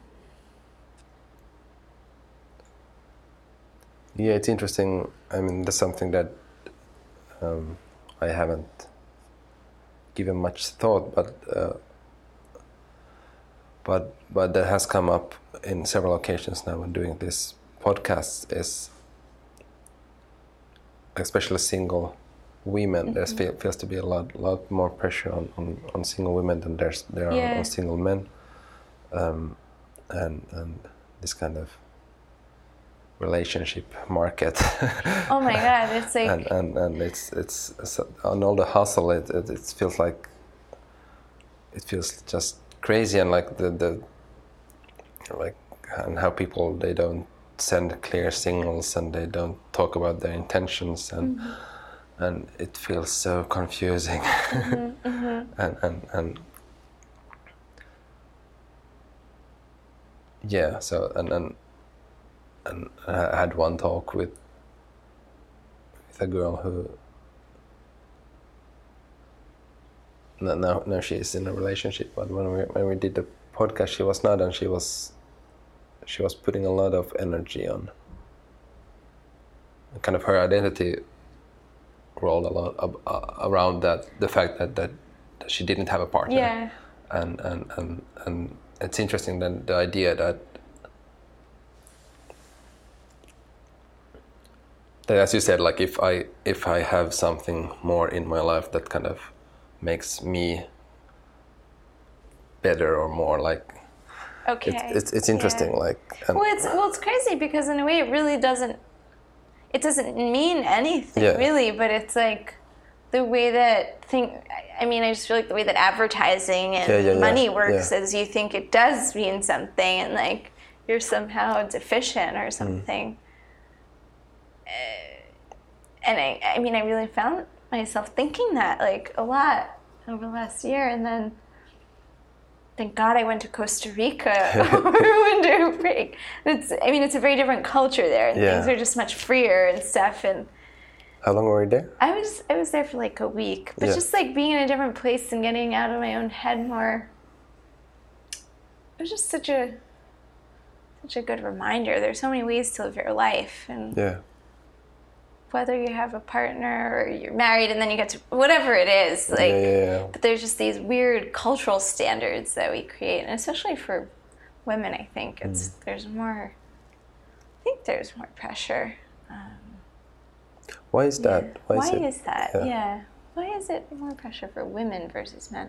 it's interesting. I mean, that's something that um, I haven't given much thought, but uh, but but that has come up in several occasions now when doing this podcast is especially single women. There feel, feels to be a lot lot more pressure on, on, on single women than there's there are Yeah. on single men, um, and and this kind of relationship market. Oh my god, it's like and, and and it's it's it's on all the hustle it, it it feels like it feels just crazy and like the the like and how people they don't send clear signals and they don't talk about their intentions and mm-hmm. and it feels so confusing. Mm-hmm, mm-hmm. And and and yeah so and and and I had one talk with with a girl who no, no, no she's in a relationship but when we when we did the podcast she was not and she was she was putting a lot of energy on kind of her identity rolled a lot ab- uh, around that the fact that, that that she didn't have a partner. Yeah, and and and, and it's interesting then the idea that that as you said like if i if i have something more in my life that kind of makes me better or more like okay. it's it's, it's interesting Yeah. like Well, it's well, it's crazy because in a way, it really doesn't. It doesn't mean anything Yeah. really, but it's like the way that thing. I- mean, I just feel like the way that advertising and Yeah, money works is you think it does mean something, and like you're somehow deficient Mm. or something. Uh, and I, I mean, I really found myself thinking that like a lot over the last year, and then thank God I went to Costa Rica over winter break. It's, I mean, it's a very different culture there, and Yeah. things are just much freer and stuff. And how long were you there I was, I was there for like a week, but Yeah. just like being in a different place and getting out of my own head more. It was just such a, such a good reminder. There's so many ways to live your life, and yeah whether you have a partner or you're married, and then you get to whatever it is, like. yeah yeah, yeah. But there's just these weird cultural standards that we create, and especially for women, I think hmm. it's there's more. I think there's more pressure. Um, why is that Why, is it is that? Yeah. Why is it more pressure for women versus men?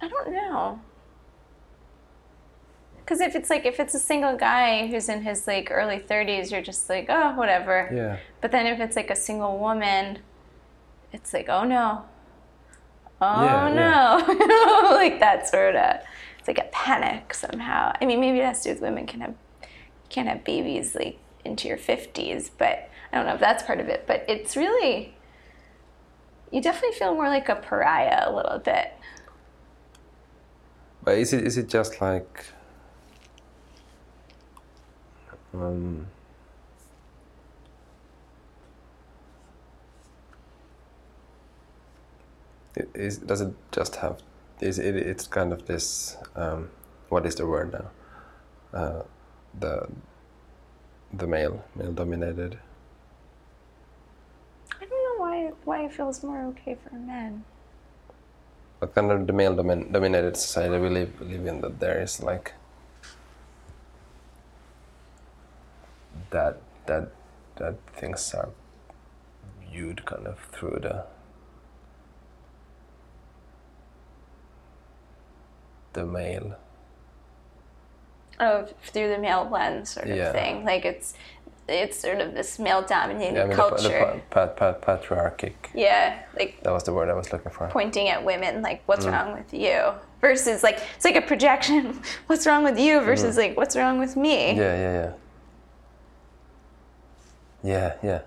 I don't know. Because if it's like if it's a single guy who's in his like early 30s, you're just like oh whatever. yeah But then if it's like a single woman, it's like, oh no. Oh Yeah, no. like that sort of it's like a panic somehow. I mean maybe it has to do with women can have can't have babies like into your fifties, but I don't know if that's part of it. But it's really you definitely feel more like a pariah a little bit. But is it is it just like um, it is does it just have is it it's kind of this um, what is the word now uh, the the male male dominated. I don't know why why it feels more okay for men. But kind of the male domin- dominated society we live live in that there is like that that that things are viewed kind of through the the male Oh, through the male lens sort of Yeah. thing. Like it's it's sort of this male dominated yeah, I mean culture. the, the pa- pat, patriarchic yeah, like that was the word I was looking for pointing at women, like what's Mm. wrong with you, versus like it's like a projection. What's wrong with you versus Mm. like what's wrong with me. yeah yeah yeah yeah yeah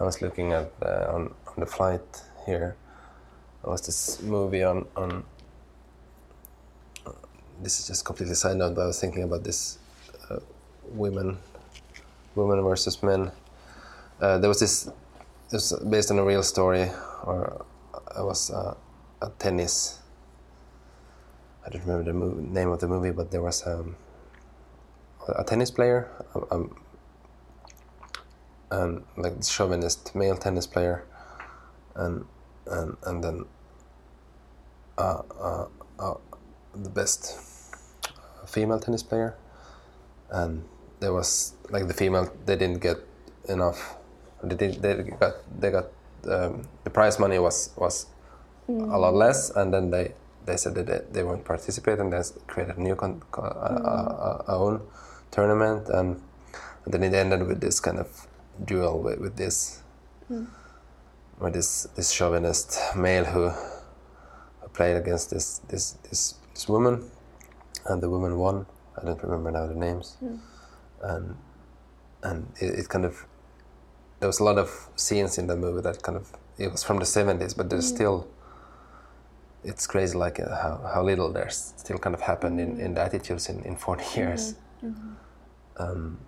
I was looking at uh, on on the flight here. There was this movie on on. This is just completely side note, but I was thinking about this uh, women, women versus men. Uh, there was this. It was based on a real story, or it was uh, a tennis. I don't remember the movie, name of the movie, but there was um, a tennis player, um, and like the chauvinist male tennis player, and and and then uh, uh, uh, the best female tennis player, and there was like the female they didn't get enough. They did, they got they got um, the prize money was was a lot less, and then they they said that they, they won't participate, and they created a new con, con, uh, uh, uh, own tournament, and, and then it ended with this kind of duel with, with this with this this chauvinist male who, who played against this this this this woman, and the woman won. I don't remember now the names, and and it, it kind of there was a lot of scenes in the movie that kind of it was from the 70s but there's still it's crazy like uh, how, how little there's still kind of happened in, in the attitudes in, in 40 years. Um,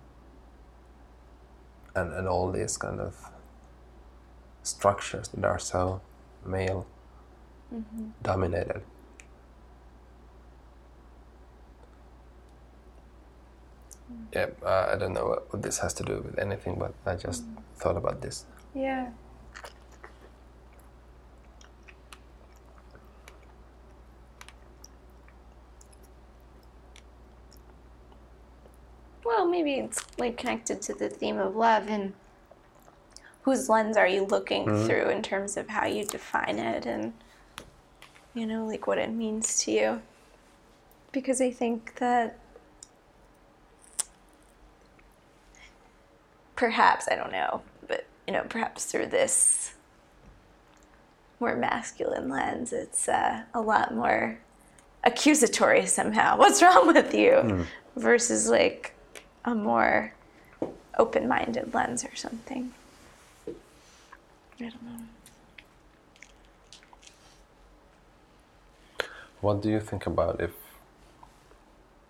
and, and all these kind of structures that are so male dominated. Yeah uh, i don't know what, what this has to do with anything but i just thought about this. Yeah. Well, maybe it's like connected to the theme of love and whose lens are you looking through in terms of how you define it and you know like what it means to you. Because I think that perhaps I don't know, but you know, perhaps through this more masculine lens, it's uh, a lot more accusatory somehow. What's wrong with you? Versus like a more open-minded lens or something. I don't know. What do you think about if,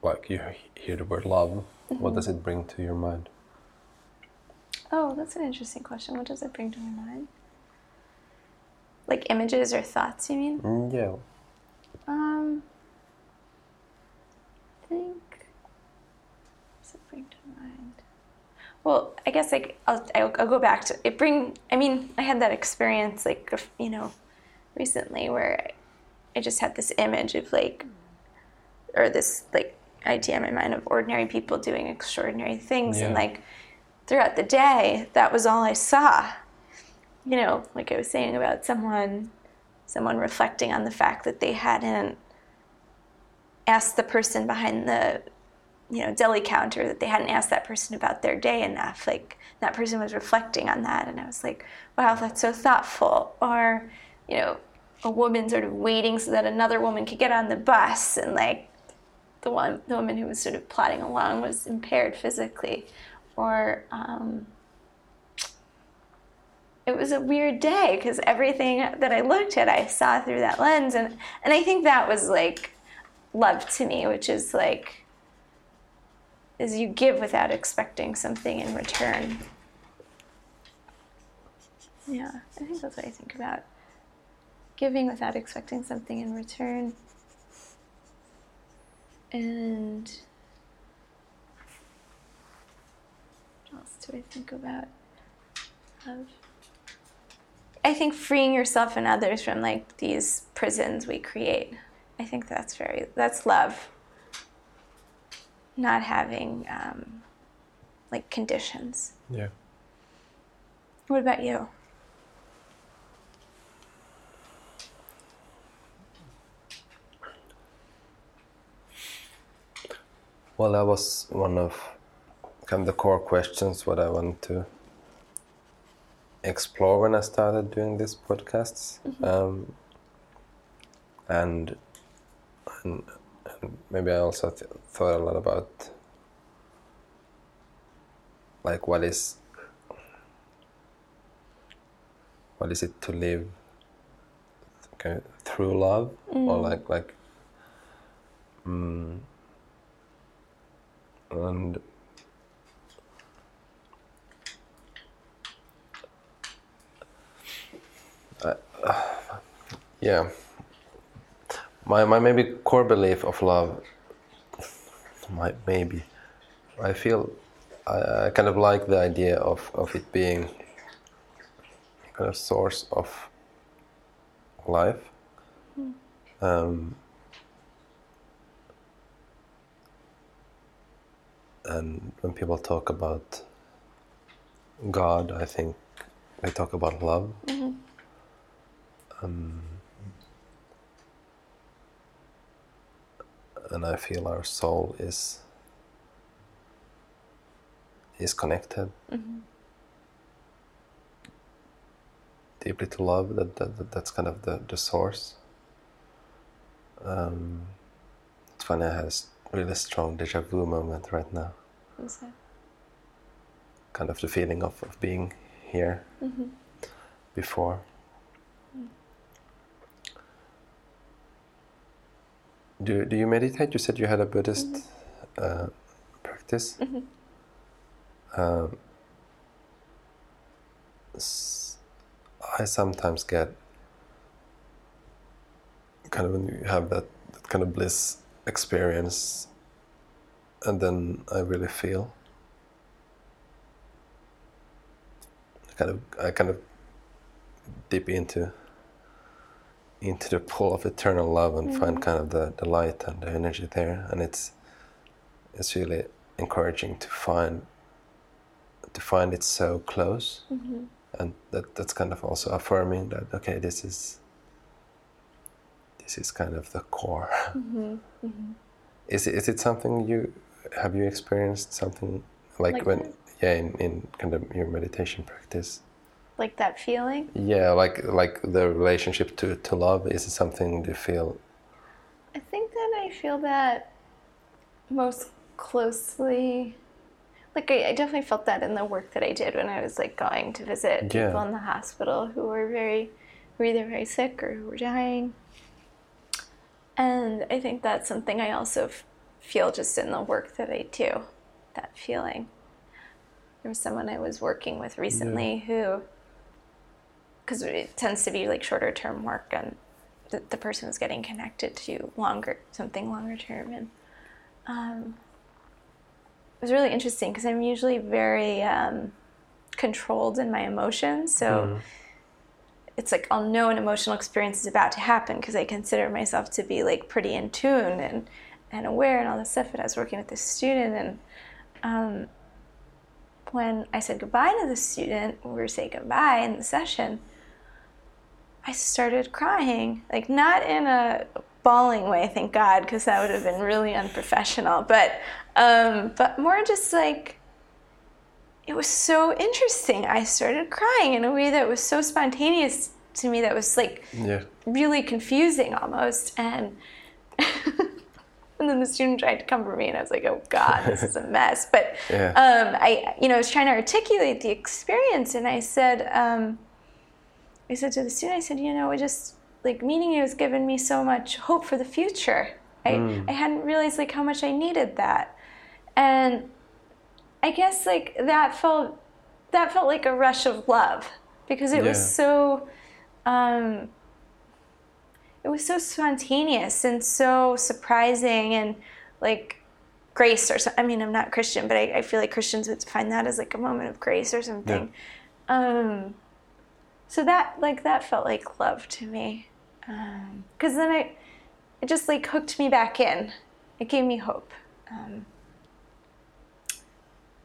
like, you hear the word love? What does it bring to your mind? Oh, that's an interesting question. What does it bring to my mind? Like images or thoughts, you mean? Mm, yeah. Um, I think. What does it bring to mind? Well, I guess like I'll, I'll, I'll go back to it. Bring. I mean, I had that experience like you know, recently where I just had this image of like, or this like idea in my mind of ordinary people doing extraordinary things, and like throughout the day, that was all I saw. You know, like I was saying about someone someone reflecting on the fact that they hadn't asked the person behind the you know deli counter that they hadn't asked that person about their day enough. Like that person was reflecting on that and i was like wow that's so thoughtful. Or you know a woman sort of waiting so that another woman could get on the bus and like the one the woman who was sort of plodding along was impaired physically. Or um, it was a weird day because everything that I looked at, I saw through that lens, and and I think that was like love to me, which is like is you give without expecting something in return. Yeah, I think that's what I think about. giving without expecting something in return. And what else do I think about? Love. I think freeing yourself and others from like these prisons we create. I think that's very that's love. Not having um, like conditions. Yeah. What about you? Well, that was one of kind of the core questions what I wanted to explore when I started doing these podcasts, um, and, and and maybe I also th- thought a lot about like what is what is it to live okay, through love? Or like like mm, and I, yeah my my maybe core belief of love my maybe. I feel I, I kind of like the idea of, of it being kind of source of life. Um, and when people talk about God I think they talk about love. Um, and I feel our soul is is connected deeply to love. That, that, that that's kind of the the source. Um, it's funny. I had a really strong deja vu moment right now. Kind of the feeling of, of being here before. Do, do you meditate? You said you had a Buddhist uh, practice. Um, s- I sometimes get kind of when you have that, that kind of bliss experience, and then I really feel kind of I kind of dip into into the pool of eternal love and find mm. kind of the, the light and the energy there. And it's it's really encouraging to find to find it so close. Mm-hmm. And that that's kind of also affirming that okay this is this is kind of the core. Mm-hmm. Mm-hmm. Is it is it something you have you experienced something like, Like when that? yeah in, in kind of your meditation practice Like that feeling? yeah like like the relationship to to love is it something you feel I think that I feel that most closely. Like I, I definitely felt that in the work that I did when I was like going to visit Yeah. people in the hospital who were very, who were either very sick or who were dying. And I think that's something I also f- feel just in the work that I do, that feeling. There was someone I was working with recently who, because it tends to be like shorter term work, and the, the person was getting connected to longer, something longer term. And um, it was really interesting because I'm usually very um, controlled in my emotions. So it's like I'll know an emotional experience is about to happen because I consider myself to be like pretty in tune and, and aware and all this stuff. And I was working with this student, and um, when I said goodbye to the student, we were saying goodbye in the session. I started crying, like not in a bawling way, thank God, because that would have been really unprofessional. But um, but more just like it was so interesting. I started crying in a way that was so spontaneous to me that was like yeah really confusing almost and and then the student tried to comfort me and I was like, oh God, this is a mess. But Yeah. um, I you know, I was trying to articulate the experience and I said, um, I said to the student, I said, you know, it just like meeting you has given me so much hope for the future. I, I hadn't realized like how much I needed that. And I guess like that felt that felt like a rush of love because it Yeah. was so um, it was so spontaneous and so surprising and like grace or something. I mean, I'm not Christian, but I, I feel like Christians would find that as like a moment of grace or something. Um, so that like that felt like love to me, because then I, it just like hooked me back in. It gave me hope. Um,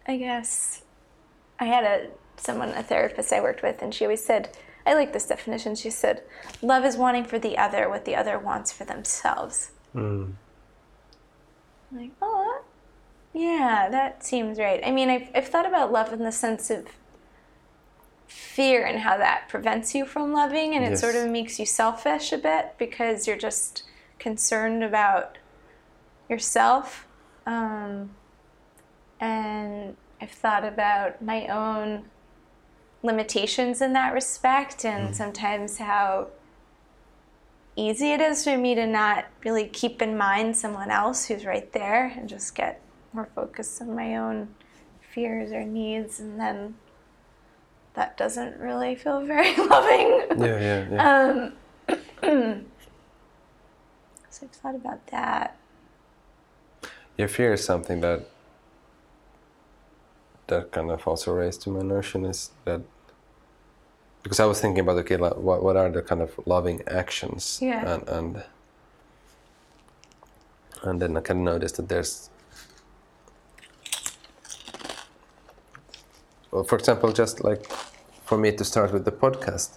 I guess I had a someone a therapist I worked with, and she always said, I like this definition. She said, "Love is wanting for the other what the other wants for themselves." Mm. Like, oh, yeah, that seems right. I mean, I've, I've thought about love in the sense of fear and how that prevents you from loving, and it Yes. sort of makes you selfish a bit because you're just concerned about yourself. Um, and I've thought about my own limitations in that respect, and sometimes how easy it is for me to not really keep in mind someone else who's right there and just get more focused on my own fears or needs and then that doesn't really feel very loving. Yeah, yeah, yeah. Um, so I've thought about that. Your fear is something that that kind of also raised to my notion is that because I was thinking about okay, like, what what are the kind of loving actions, Yeah. and and and then I kind of noticed that there's, well, for example, just like for me to start with the podcast,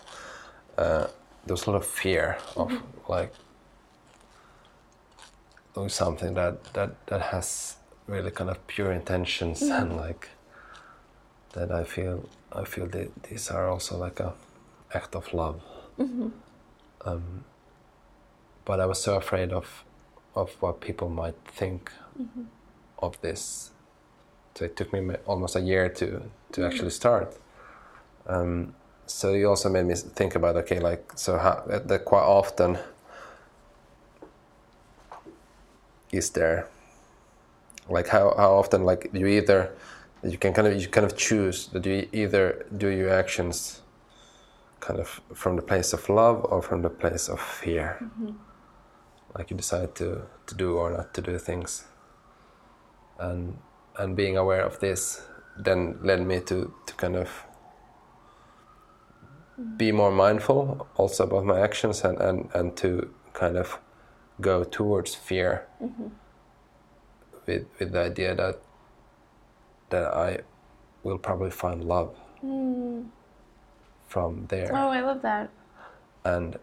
uh, there was a lot of fear of mm-hmm. like doing something that that that has really kind of pure intentions mm-hmm. and like that I feel I feel that these are also like a act of love. Mm-hmm. Um, but I was so afraid of of what people might think of this. So it took me almost a year to to actually start. Um, so you also made me think about okay, like so how that, that quite often is there like how, how often like you either you can kind of you kind of choose that you either do your actions kind of from the place of love or from the place of fear? Like you decide to to do or not to do things. And and being aware of this then led me to to kind of be more mindful also about my actions and and, and to kind of go towards fear mm-hmm. with with the idea that that I will probably find love mm. from there. Oh, I love that. and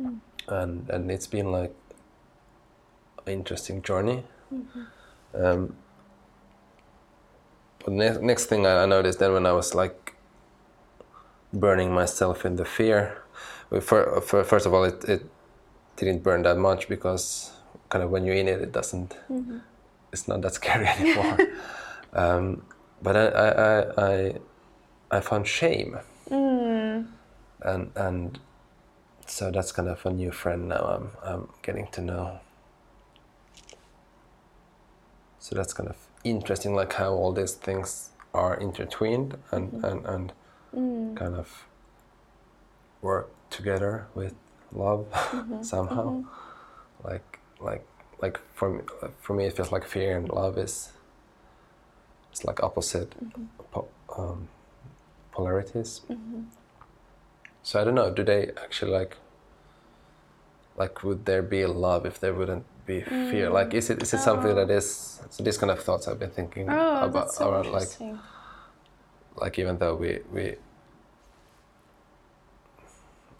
mm. and and it's been like an interesting journey. Mm-hmm. Um, but ne- next thing I, I noticed then when I was like burning myself in the fear, fir- fir- first of all it, it didn't burn that much because kind of when you're in it it doesn't mm-hmm. it's not that scary anymore. um, but I, I, I, I, found shame. Mm. And and so that's kind of a new friend now I'm I'm getting to know. So that's kind of interesting, like how all these things are intertwined and mm-hmm. and and Mm. kind of work together with love mm-hmm. somehow. Mm-hmm. Like like like for me, for me it feels like fear and love is it's like opposite mm-hmm. po- um, polarities. So I don't know. Do they actually like? Like, would there be love if there wouldn't be fear? Like, mm. is it is it oh. something that is? So these kind of thoughts I've been thinking Oh, about so around like. Like even though we we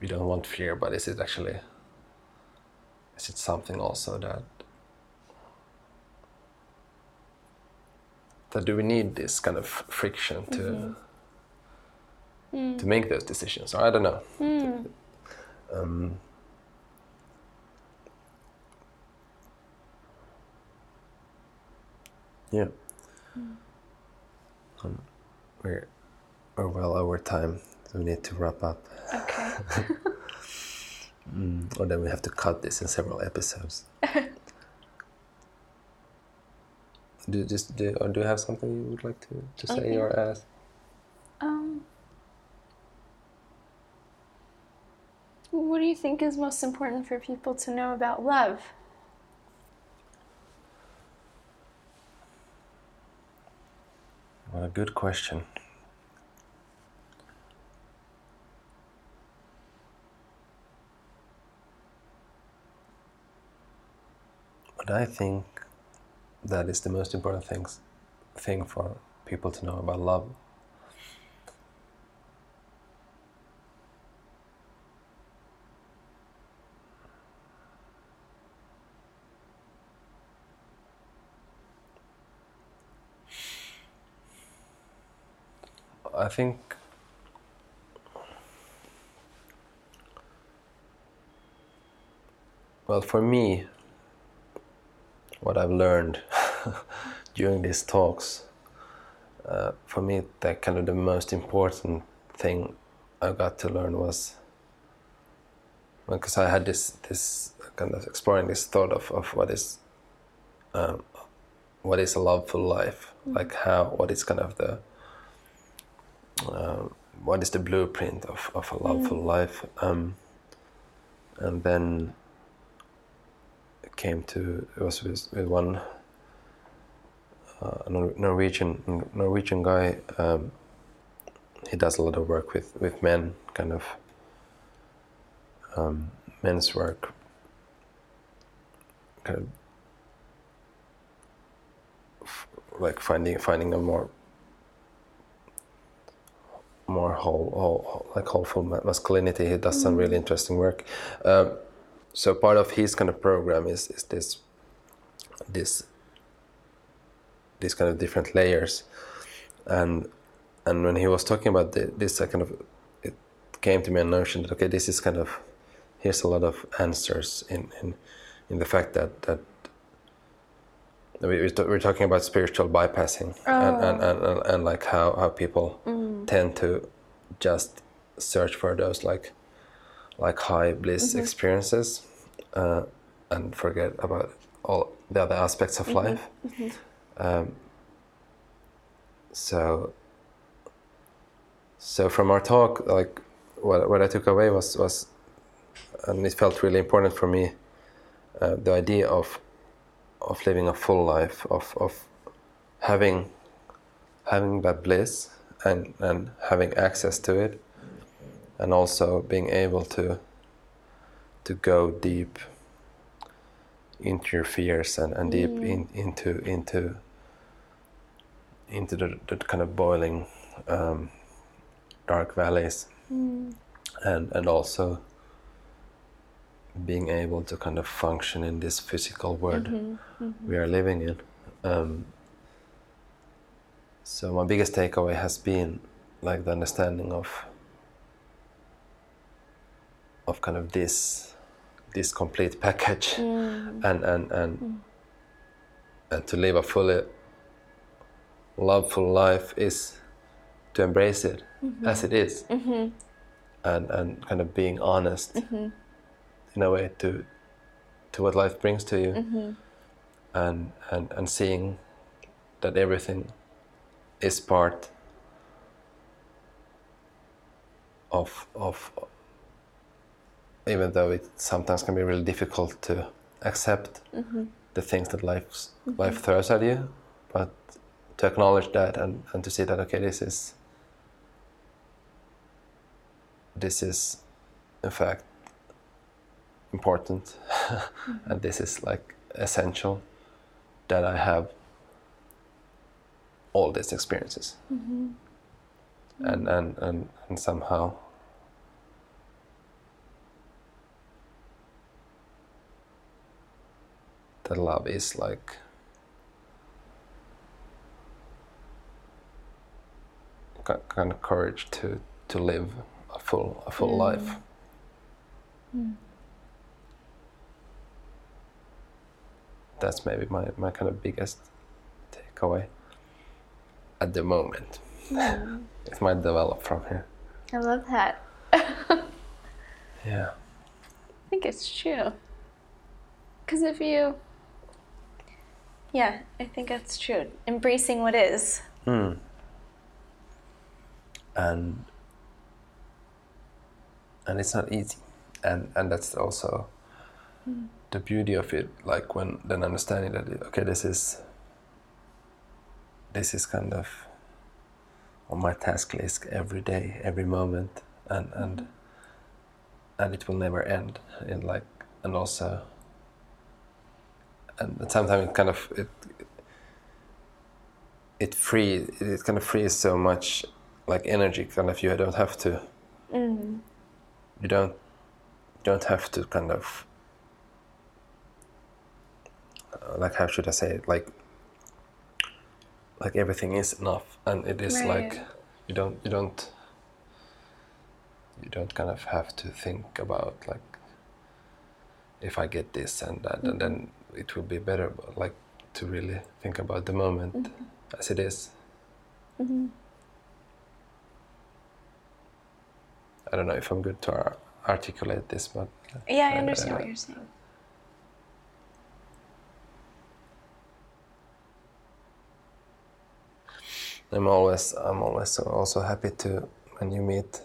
we don't want fear, but is it actually? Is it something also that? That do we need this kind of friction to to make those decisions? Or I don't know. Um, yeah. Um, we're, we're well over time. So we need to wrap up. Okay. Or then we have to cut this in several episodes. do, just, do, or do you have something you would like to, to say Okay. or ask? Um, what do you think is most important for people to know about love? What a good question. But I think that is the most important things, thing for people to know about love. I think well for me what I've learned during these talks uh, for me that kind of the most important thing I got to learn was because I had this this kind of exploring this thought of, of what is um, what is a loveful life? Like how what is kind of the uh, what is the blueprint of, of a loveful life? Um, and then it came to it was with, with one uh, Norwegian Norwegian guy um, he does a lot of work with, with men kind of um, men's work. Kind of f- like finding finding a more more whole, whole like wholeful ma- masculinity. He does some really interesting work. Um, so part of his kind of program is is this this these kind of different layers, and and when he was talking about the, this, I kind of it came to me a notion that okay, this is kind of here's a lot of answers in in in the fact that that we, we're talking about spiritual bypassing and, and, and, and, and like how, how people tend to just search for those like like high bliss experiences uh, and forget about all the other aspects of life. Um, so so from our talk like what, what i took away was was and it felt really important for me uh, the idea of of living a full life of of having having that bliss and and having access to it and also being able to to go deep into your fears and, and deep in, into into into the, the kind of boiling um, dark valleys. And and also being able to kind of function in this physical world mm-hmm, mm-hmm. we are living in. Um, so my biggest takeaway has been like the understanding of of kind of this this complete package. Mm. And and and mm. and to live a fully loveful life is to embrace it mm-hmm. as it is. and and kind of being honest in a way to to what life brings to you. Mm-hmm. And and and seeing that everything is part of of even though it sometimes can be really difficult to accept mm-hmm. the things that life's, mm-hmm. life throws at you but to acknowledge that and, and to see that okay this is this is in fact important. And this is like essential that I have all these experiences. Mm-hmm. And, and, and, and somehow that love is like kind of courage to, to live a full a full mm. life. Mm. That's maybe my, my kind of biggest takeaway at the moment. it might develop from here. I love that. Yeah. I think it's true. Because if you. Yeah, I think that's true. Embracing what is. Hmm. and and it's not easy and and that's also hmm. The beauty of it like when then understanding that okay this is this is kind of on my task list every day every moment and and and it will never end in like and also and sometimes it kind of it it free it kind of frees so much like energy kind of you don't have to Mm. you don't don't have to kind of Uh, like how should I say it? Like like everything is enough and it is like you don't you don't you don't kind of have to think about like if I get this and that and then mm-hmm. it will be better but like to really think about the moment mm-hmm. as it is. Mm-hmm. I don't know if I'm good to ar- articulate this, but Yeah, I uh, understand what you're saying. I'm always I'm always also happy to when you meet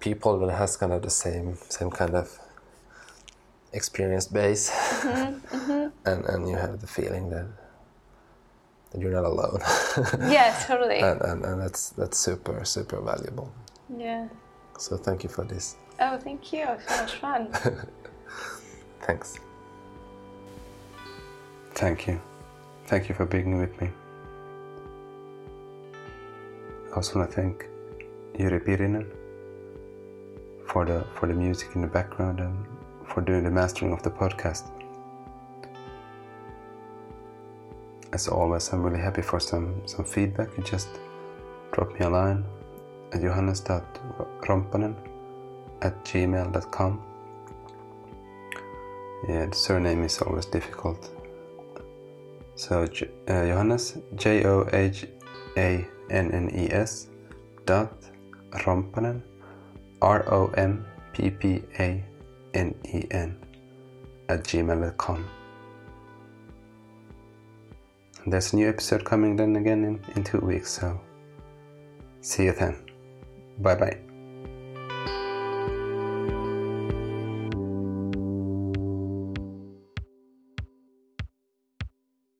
people that has kind of the same same kind of experience base, mm-hmm, mm-hmm. and and you have the feeling that that you're not alone, Yeah, totally. and, and and that's that's super super valuable. yeah. So thank you for this. Oh, thank you. So much fun. Thanks. Thank you. Thank you for being with me. I also want to thank Jiri Pirinen for the for the music in the background and for doing the mastering of the podcast. As always, I'm really happy for some some feedback. You just drop me a line at johannes.romppanen at gmail.com. Yeah, the surname is always difficult. So uh, Johannes J O H A N N E S dot R O M P P A N E N at gmail.com. There's a new episode coming then again in, in two weeks, so see you then. Bye bye.